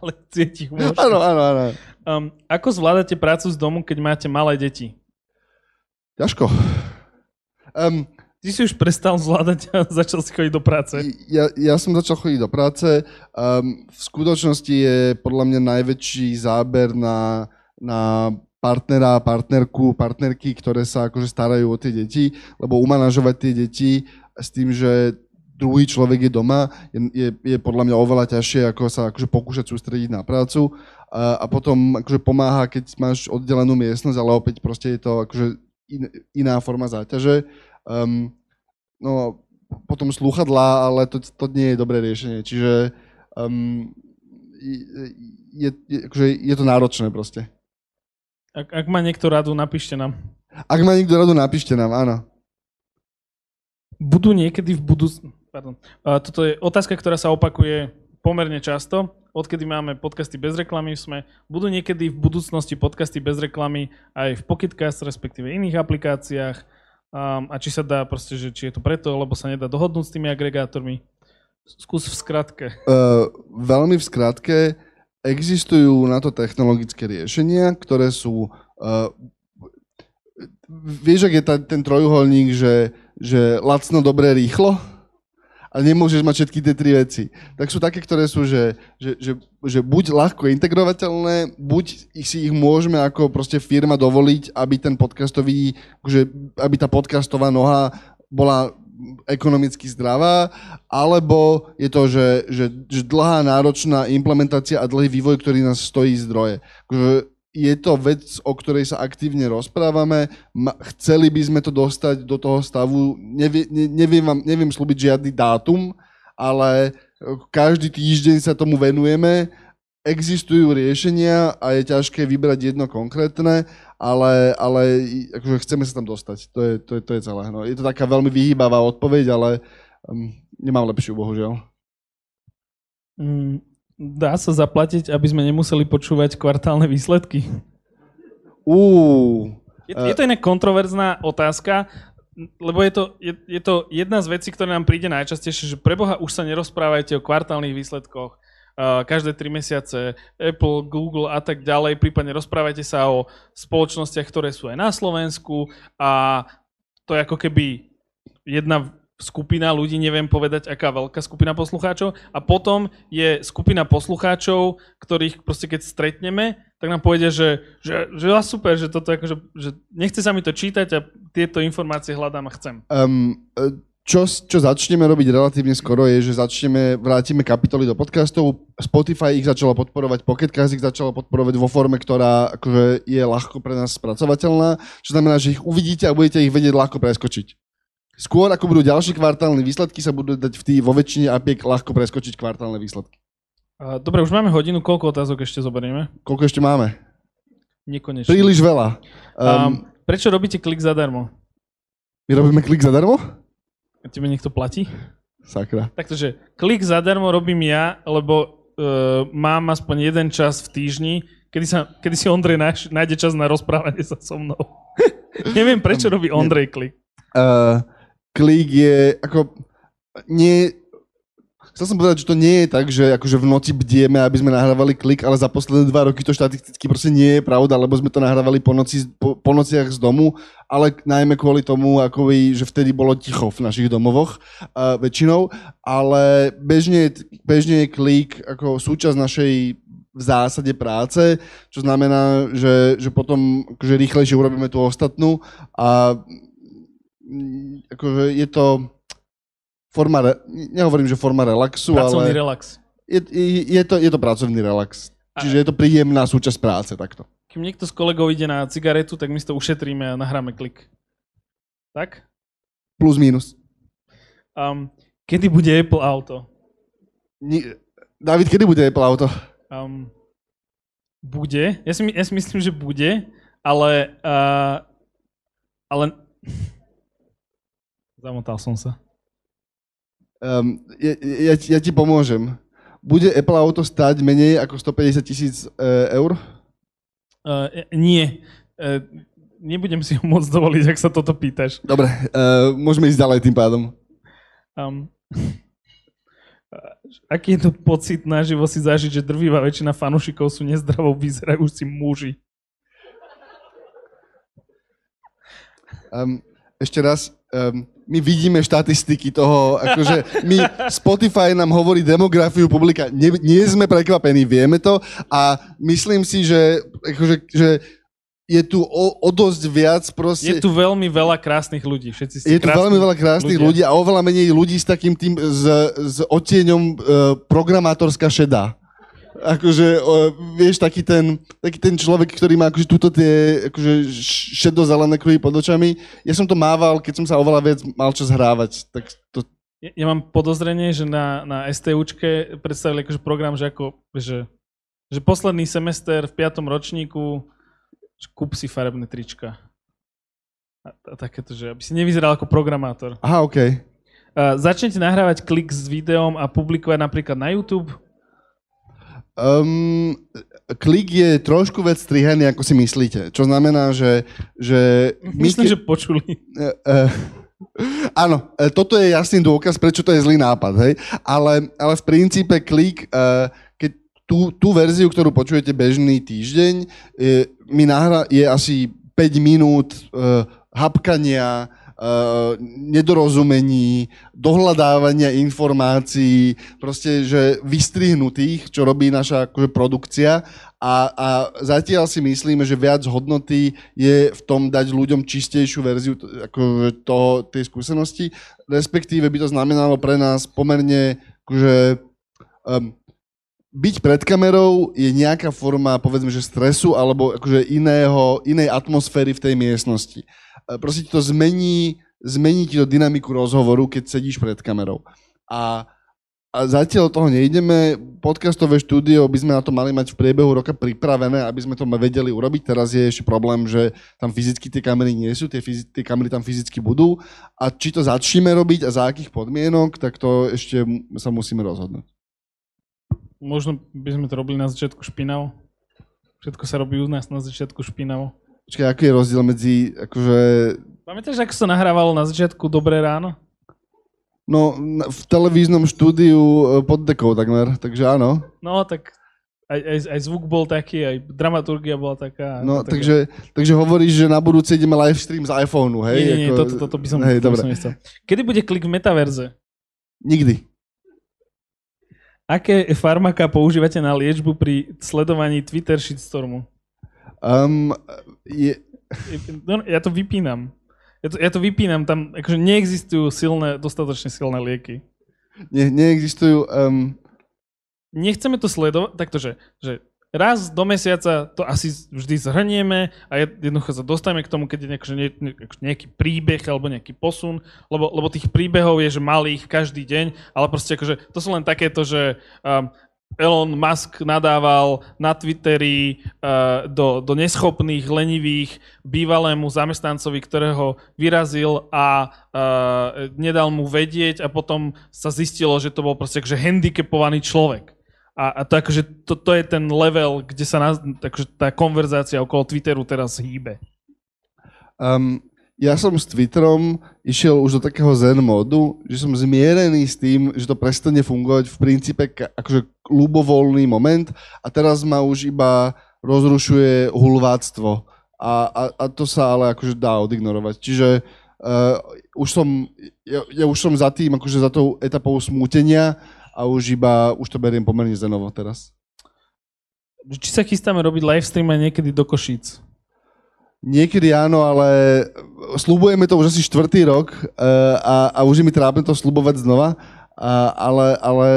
Ale chcieť ich môžeš. Áno, áno, áno. Um, ako zvládate prácu z domu, keď máte malé deti? Ťažko. Um, Ty si už prestal zvládať a začal si chodiť do práce. Ja, ja som začal chodiť do práce. Um, v skutočnosti je podľa mňa najväčší záber na, na partnera, partnerku, partnerky, ktoré sa akože starajú o tie deti, lebo umanažovať tie deti s tým, že druhý človek je doma, je, je, je podľa mňa oveľa ťažšie, ako sa akože pokúšať sústrediť na prácu a, a potom akože pomáha, keď máš oddelenú miestnosť, ale opäť proste je to akože in, iná forma záťaže. Um, no potom slúchadlá, ale to, to nie je dobré riešenie, čiže um, je, je, akože je to náročné proste. Ak, ak má niekto radu, napíšte nám. Ak má niekto radu, napíšte nám, áno budú niekedy v budúcnosti... Pardon. Uh, toto je otázka, ktorá sa opakuje pomerne často. Odkedy máme podcasty bez reklamy sme. Budú niekedy v budúcnosti podcasty bez reklamy aj v Pocketcast, respektíve iných aplikáciách. Um, a či sa dá proste, že či je to preto, lebo sa nedá dohodnúť s tými agregátormi. Skús v skratke. Uh, veľmi v skratke. Existujú na to technologické riešenia, ktoré sú... Uh, vieš, ak je ta, ten trojuholník, že že lacno, dobré, rýchlo a nemôžeš mať všetky tie tri veci. Tak sú také, ktoré sú, že, že, že, že buď ľahko integrovateľné, buď si ich môžeme ako proste firma dovoliť, aby ten podcastový, že, aby tá podcastová noha bola ekonomicky zdravá, alebo je to, že, že, že dlhá, náročná implementácia a dlhý vývoj, ktorý nás stojí zdroje. Že je to vec, o ktorej sa aktívne rozprávame. Chceli by sme to dostať do toho stavu, nevie, ne, neviem, vám, neviem slúbiť žiadny dátum, ale každý týždeň sa tomu venujeme. Existujú riešenia a je ťažké vybrať jedno konkrétne, ale, ale akože chceme sa tam dostať. To je, to je, to je celé. No, je to taká veľmi vyhýbavá odpoveď, ale um, nemám lepšiu, bohužiaľ. Mm, Dá sa zaplatiť, aby sme nemuseli počúvať kvartálne výsledky? Uh, je, je to inak kontroverzná otázka, lebo je to, je, je to jedna z vecí, ktoré nám príde najčastejšie, že preboha už sa nerozprávajte o kvartálnych výsledkoch, uh, každé tri mesiace Apple, Google a tak ďalej, prípadne rozprávajte sa o spoločnostiach, ktoré sú aj na Slovensku a to je ako keby jedna skupina ľudí, neviem povedať, aká veľká skupina poslucháčov. A potom je skupina poslucháčov, ktorých proste keď stretneme, tak nám povedia, že, že, že super, že toto akože, že nechce sa mi to čítať a tieto informácie hľadám a chcem. Um, čo, čo začneme robiť relatívne skoro je, že začneme, vrátime kapitoly do podcastov. Spotify ich začalo podporovať, Pocketcast ich začalo podporovať vo forme, ktorá akože je ľahko pre nás spracovateľná, čo znamená, že ich uvidíte a budete ich vedieť ľahko preskočiť. Skôr ako budú ďalšie kvartálne výsledky, sa budú dať v tý, vo väčšine apiek ľahko preskočiť kvartálne výsledky. Dobre, už máme hodinu, koľko otázok ešte zoberieme? Koľko ešte máme? Nekonečne. Príliš veľa. Um, Um, prečo robíte klik zadarmo? my robíme klik zadarmo? A tebe niekto platí? Sakra. Takže klik zadarmo robím ja, lebo uh, mám aspoň jeden čas v týždni, kedy, sa, kedy si Ondrej náš, nájde čas na rozprávanie sa so mnou. Neviem, prečo robí Ondrej klik. Uh, klik je ako... Nie, Chcel som povedať, že to nie je tak, že akože v noci bdieme, aby sme nahrávali klik, ale za posledné dva roky to štatisticky proste nie je pravda, lebo sme to nahrávali po, noci, po, po nociach z domu, ale najmä kvôli tomu, ako že vtedy bolo ticho v našich domovoch uh, väčšinou, ale bežne, bežne je klik ako súčasť našej v zásade práce, čo znamená, že, že potom akože rýchlejšie urobíme tú ostatnú a akože je to forma, re, nehovorím, že forma relaxu, Pracovný ale relax. je, je, je, to, je to pracovný relax. Čiže je to príjemná súčasť práce takto. Kým niekto z kolegov ide na cigaretu, tak my si to ušetríme a nahráme klik. Tak? Plus minus. Um, kedy bude Apple auto? Ni, David, kedy bude Apple auto? Um, bude. Ja si, ja si myslím, že bude, ale... Uh, ale... Zamotal som sa. Um, ja, ja, ti- ja ti pomôžem. Bude Apple auto stať menej ako 150 tisíc uh, eur? Uh, nie. Uh, nebudem si ho môcť dovoliť, ak sa toto pýtaš. Dobre, uh, môžeme ísť ďalej tým pádom. Um, aký je to pocit naživo si zažiť, že drvivá väčšina fanúšikov sú nezdravo vyzerajúci muži? Um, ešte raz, um, my vidíme štatistiky toho, akože my, Spotify nám hovorí demografiu publika, nie, nie sme prekvapení, vieme to a myslím si, že, akože, že je tu o, o dosť viac proste... Je tu veľmi veľa krásnych ľudí. Všetci ste Je tu veľmi veľa krásnych ľudí a oveľa menej ľudí s takým tým, s, s odtieňom uh, programátorská šedá. Akože, vieš, taký ten, taký ten človek, ktorý má akože túto tie akože šedozelené kruhy pod očami. Ja som to mával, keď som sa oveľa viac mal čas hrávať. Tak to, Ja, ja mám podozrenie, že na, na STUčke predstavili akože program, že ako, že, že posledný semester v piatom ročníku kúp si farebné trička. A, a takéto, že aby si nevyzeral ako programátor. aha, OK. Uh, začnete nahrávať klik s videom a publikovať napríklad na YouTube. Um, klik je trošku vec strihaný, ako si myslíte. Čo znamená, že... že my Myslím, ke- že počuli. E, e, áno, e, toto je jasný dôkaz, prečo to je zlý nápad, hej? Ale, ale v princípe klik, e, keď tú, tú verziu, ktorú počujete bežný týždeň, e, mi nahra, je asi 5 minút e, hapkania, nedorozumení, dohľadávania informácií, proste, že vystrihnutých, čo robí naša akože, produkcia a, a zatiaľ si myslíme, že viac hodnoty je v tom dať ľuďom čistejšiu verziu akože, toho, tej skúsenosti, respektíve by to znamenalo pre nás pomerne akože, um, byť pred kamerou je nejaká forma, povedzme, že stresu alebo akože iného, inej atmosféry v tej miestnosti. E, Proste ti to zmení, zmení ti to dynamiku rozhovoru, keď sedíš pred kamerou. A, a zatiaľ toho nejdeme. Podcastové štúdio by sme na to mali mať v priebehu roka pripravené, aby sme to vedeli urobiť. Teraz je ešte problém, že tam fyzicky tie kamery nie sú, tie, fyzi- tie kamery tam fyzicky budú. A či to začneme robiť a za akých podmienok, tak to ešte sa musíme rozhodnúť. Možno by sme to robili na začiatku špinavo. Všetko sa robí u nás na začiatku špinavo. Počkaj, aký je rozdiel medzi, akože, Pamätáš, ako sa nahrávalo na začiatku Dobré ráno? no, v televíznom štúdiu e, pod dekou takmer, takže áno. No, tak aj, aj, aj zvuk bol taký, aj dramaturgia bola taká. No, taká. takže, takže hovoríš, že na budúce ideme live stream z iPhoneu, hej? Nie, nie, Ako- toto, toto by som, Hej, to by som nechcel. Kedy bude klik v metaverze? Nikdy. Aké farmaka používate na liečbu pri sledovaní Twitter shitstormu? Um, je, No, ja to vypínam. Ja to, ja to vypínam, tam akože neexistujú silné, dostatočne silné lieky. ne, neexistujú... Um, Nechceme to sledovať, takto, že, že raz do mesiaca to asi vždy zhrnieme a jed- jednoducho sa dostaneme k tomu, keď je nejaký, ne, akože nejaký príbeh alebo nejaký posun, lebo, lebo tých príbehov je, že malých každý deň, ale proste akože to sú len takéto, že um, Elon Musk nadával na Twitteri uh, do, do neschopných, lenivých bývalému zamestnancovi, ktorého vyrazil a uh, nedal mu vedieť a potom sa zistilo, že to bol proste že handicapovaný človek. A, a to, akože, to, to je ten level, kde sa na, takže tá konverzácia okolo Twitteru teraz hýbe. Um, ja som s Twitterom išiel už do takého zen modu, že som zmierený s tým, že to prestane fungovať v princípe akože ľubovoľný moment a teraz ma už iba rozrušuje hulváctvo. A, a, a to sa ale akože dá odignorovať. Čiže uh, už som, ja, ja už som za tým, akože za tou etapou smútenia a už iba, už to beriem pomerne zenovo teraz. Či sa chystáme robiť livestream aj niekedy do Košíc? Niekedy áno, ale slubujeme to už asi štvrtý rok uh, a, a už je mi trápne to slubovať znova, uh, ale, ale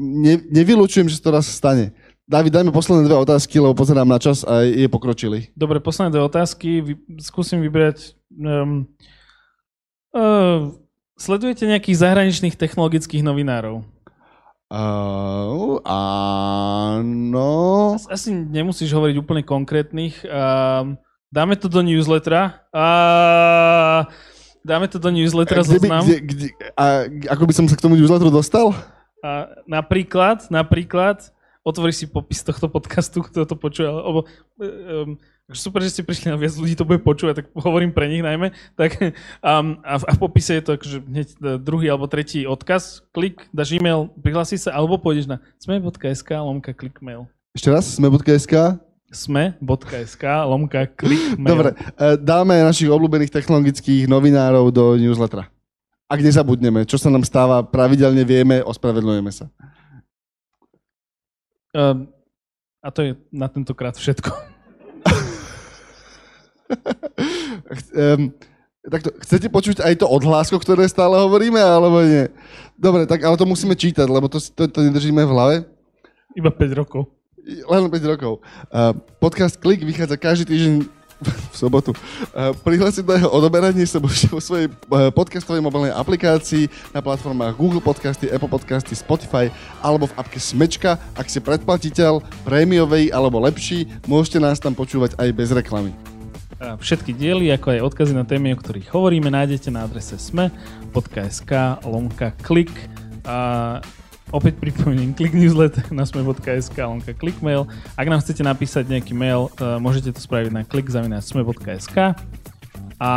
ne, nevylučujem, že to raz stane. David, dajme posledné dve otázky, lebo pozerám na čas a je pokročili. Dobre, posledné dve otázky. Vy, skúsim vybrať... Um, uh, sledujete nejakých zahraničných technologických novinárov? Uh, áno. Asi nemusíš hovoriť úplne konkrétnych. Uh, Dáme to do newslettera. A dáme to do newslettera kde by, zoznam. kde, kde, a ako by som sa k tomu newsletteru dostal? A napríklad, napríklad, otvoríš si popis tohto podcastu, kto to počuje, alebo um, super, že ste prišli na viac ľudí, to bude počúvať, tak hovorím pre nich najmä, tak um, a, v, a v popise je to akože hneď druhý alebo tretí odkaz, klik, dáš e-mail, prihlási sa, alebo pôjdeš na sme.sk, lomka, klik mail. Ešte raz, sme.sk? sme.sk, lomka, klik, mail. Dobre, e, dáme našich obľúbených technologických novinárov do newslettera. Ak nezabudneme, čo sa nám stáva, pravidelne vieme, ospravedlňujeme sa. Um, a to je na tentokrát všetko. um, takto, chcete počuť aj to odhlásko, ktoré stále hovoríme, alebo nie? Dobre, tak ale to musíme čítať, lebo to, to, to nedržíme v hlave. Iba 5 rokov. Len 5 rokov. Uh, podcast Klik vychádza každý týždeň v sobotu. Uh, Prihlásiť na jeho odoberanie sa môžete vo svojej uh, podcastovej mobilnej aplikácii na platformách Google Podcasty, Apple Podcasty, Spotify alebo v apke Smečka. Ak ste predplatiteľ, prémiovej alebo lepší, môžete nás tam počúvať aj bez reklamy. Všetky diely, ako aj odkazy na témy, o ktorých hovoríme, nájdete na adrese sme.sk lomka klik. A Opäť pripomínam, klik newsletter na sme.sk, lonka mail. Ak nám chcete napísať nejaký mail, uh, môžete to spraviť na klik.sme.sk a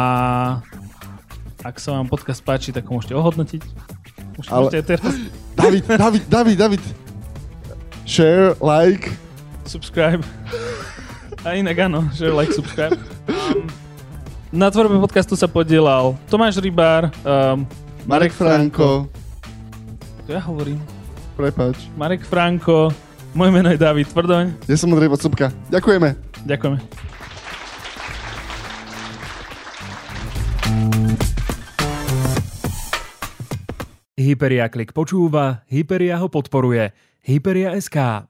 ak sa vám podcast páči, tak ho môžete ohodnotiť. Môžete Ale... teraz. David, David, David, David. Share, like. Subscribe. A inak áno, share, like, subscribe. Um, na tvorbe podcastu sa podielal Tomáš Rybár, um, Marek Franko. To ja hovorím. Prepač. Marek Franko, moje meno je David Tvrdoň. Ja som Andrej Vocupka. Ďakujeme. Ďakujeme. Hyperia Klik počúva, Hyperia ho podporuje. Hyperia SK.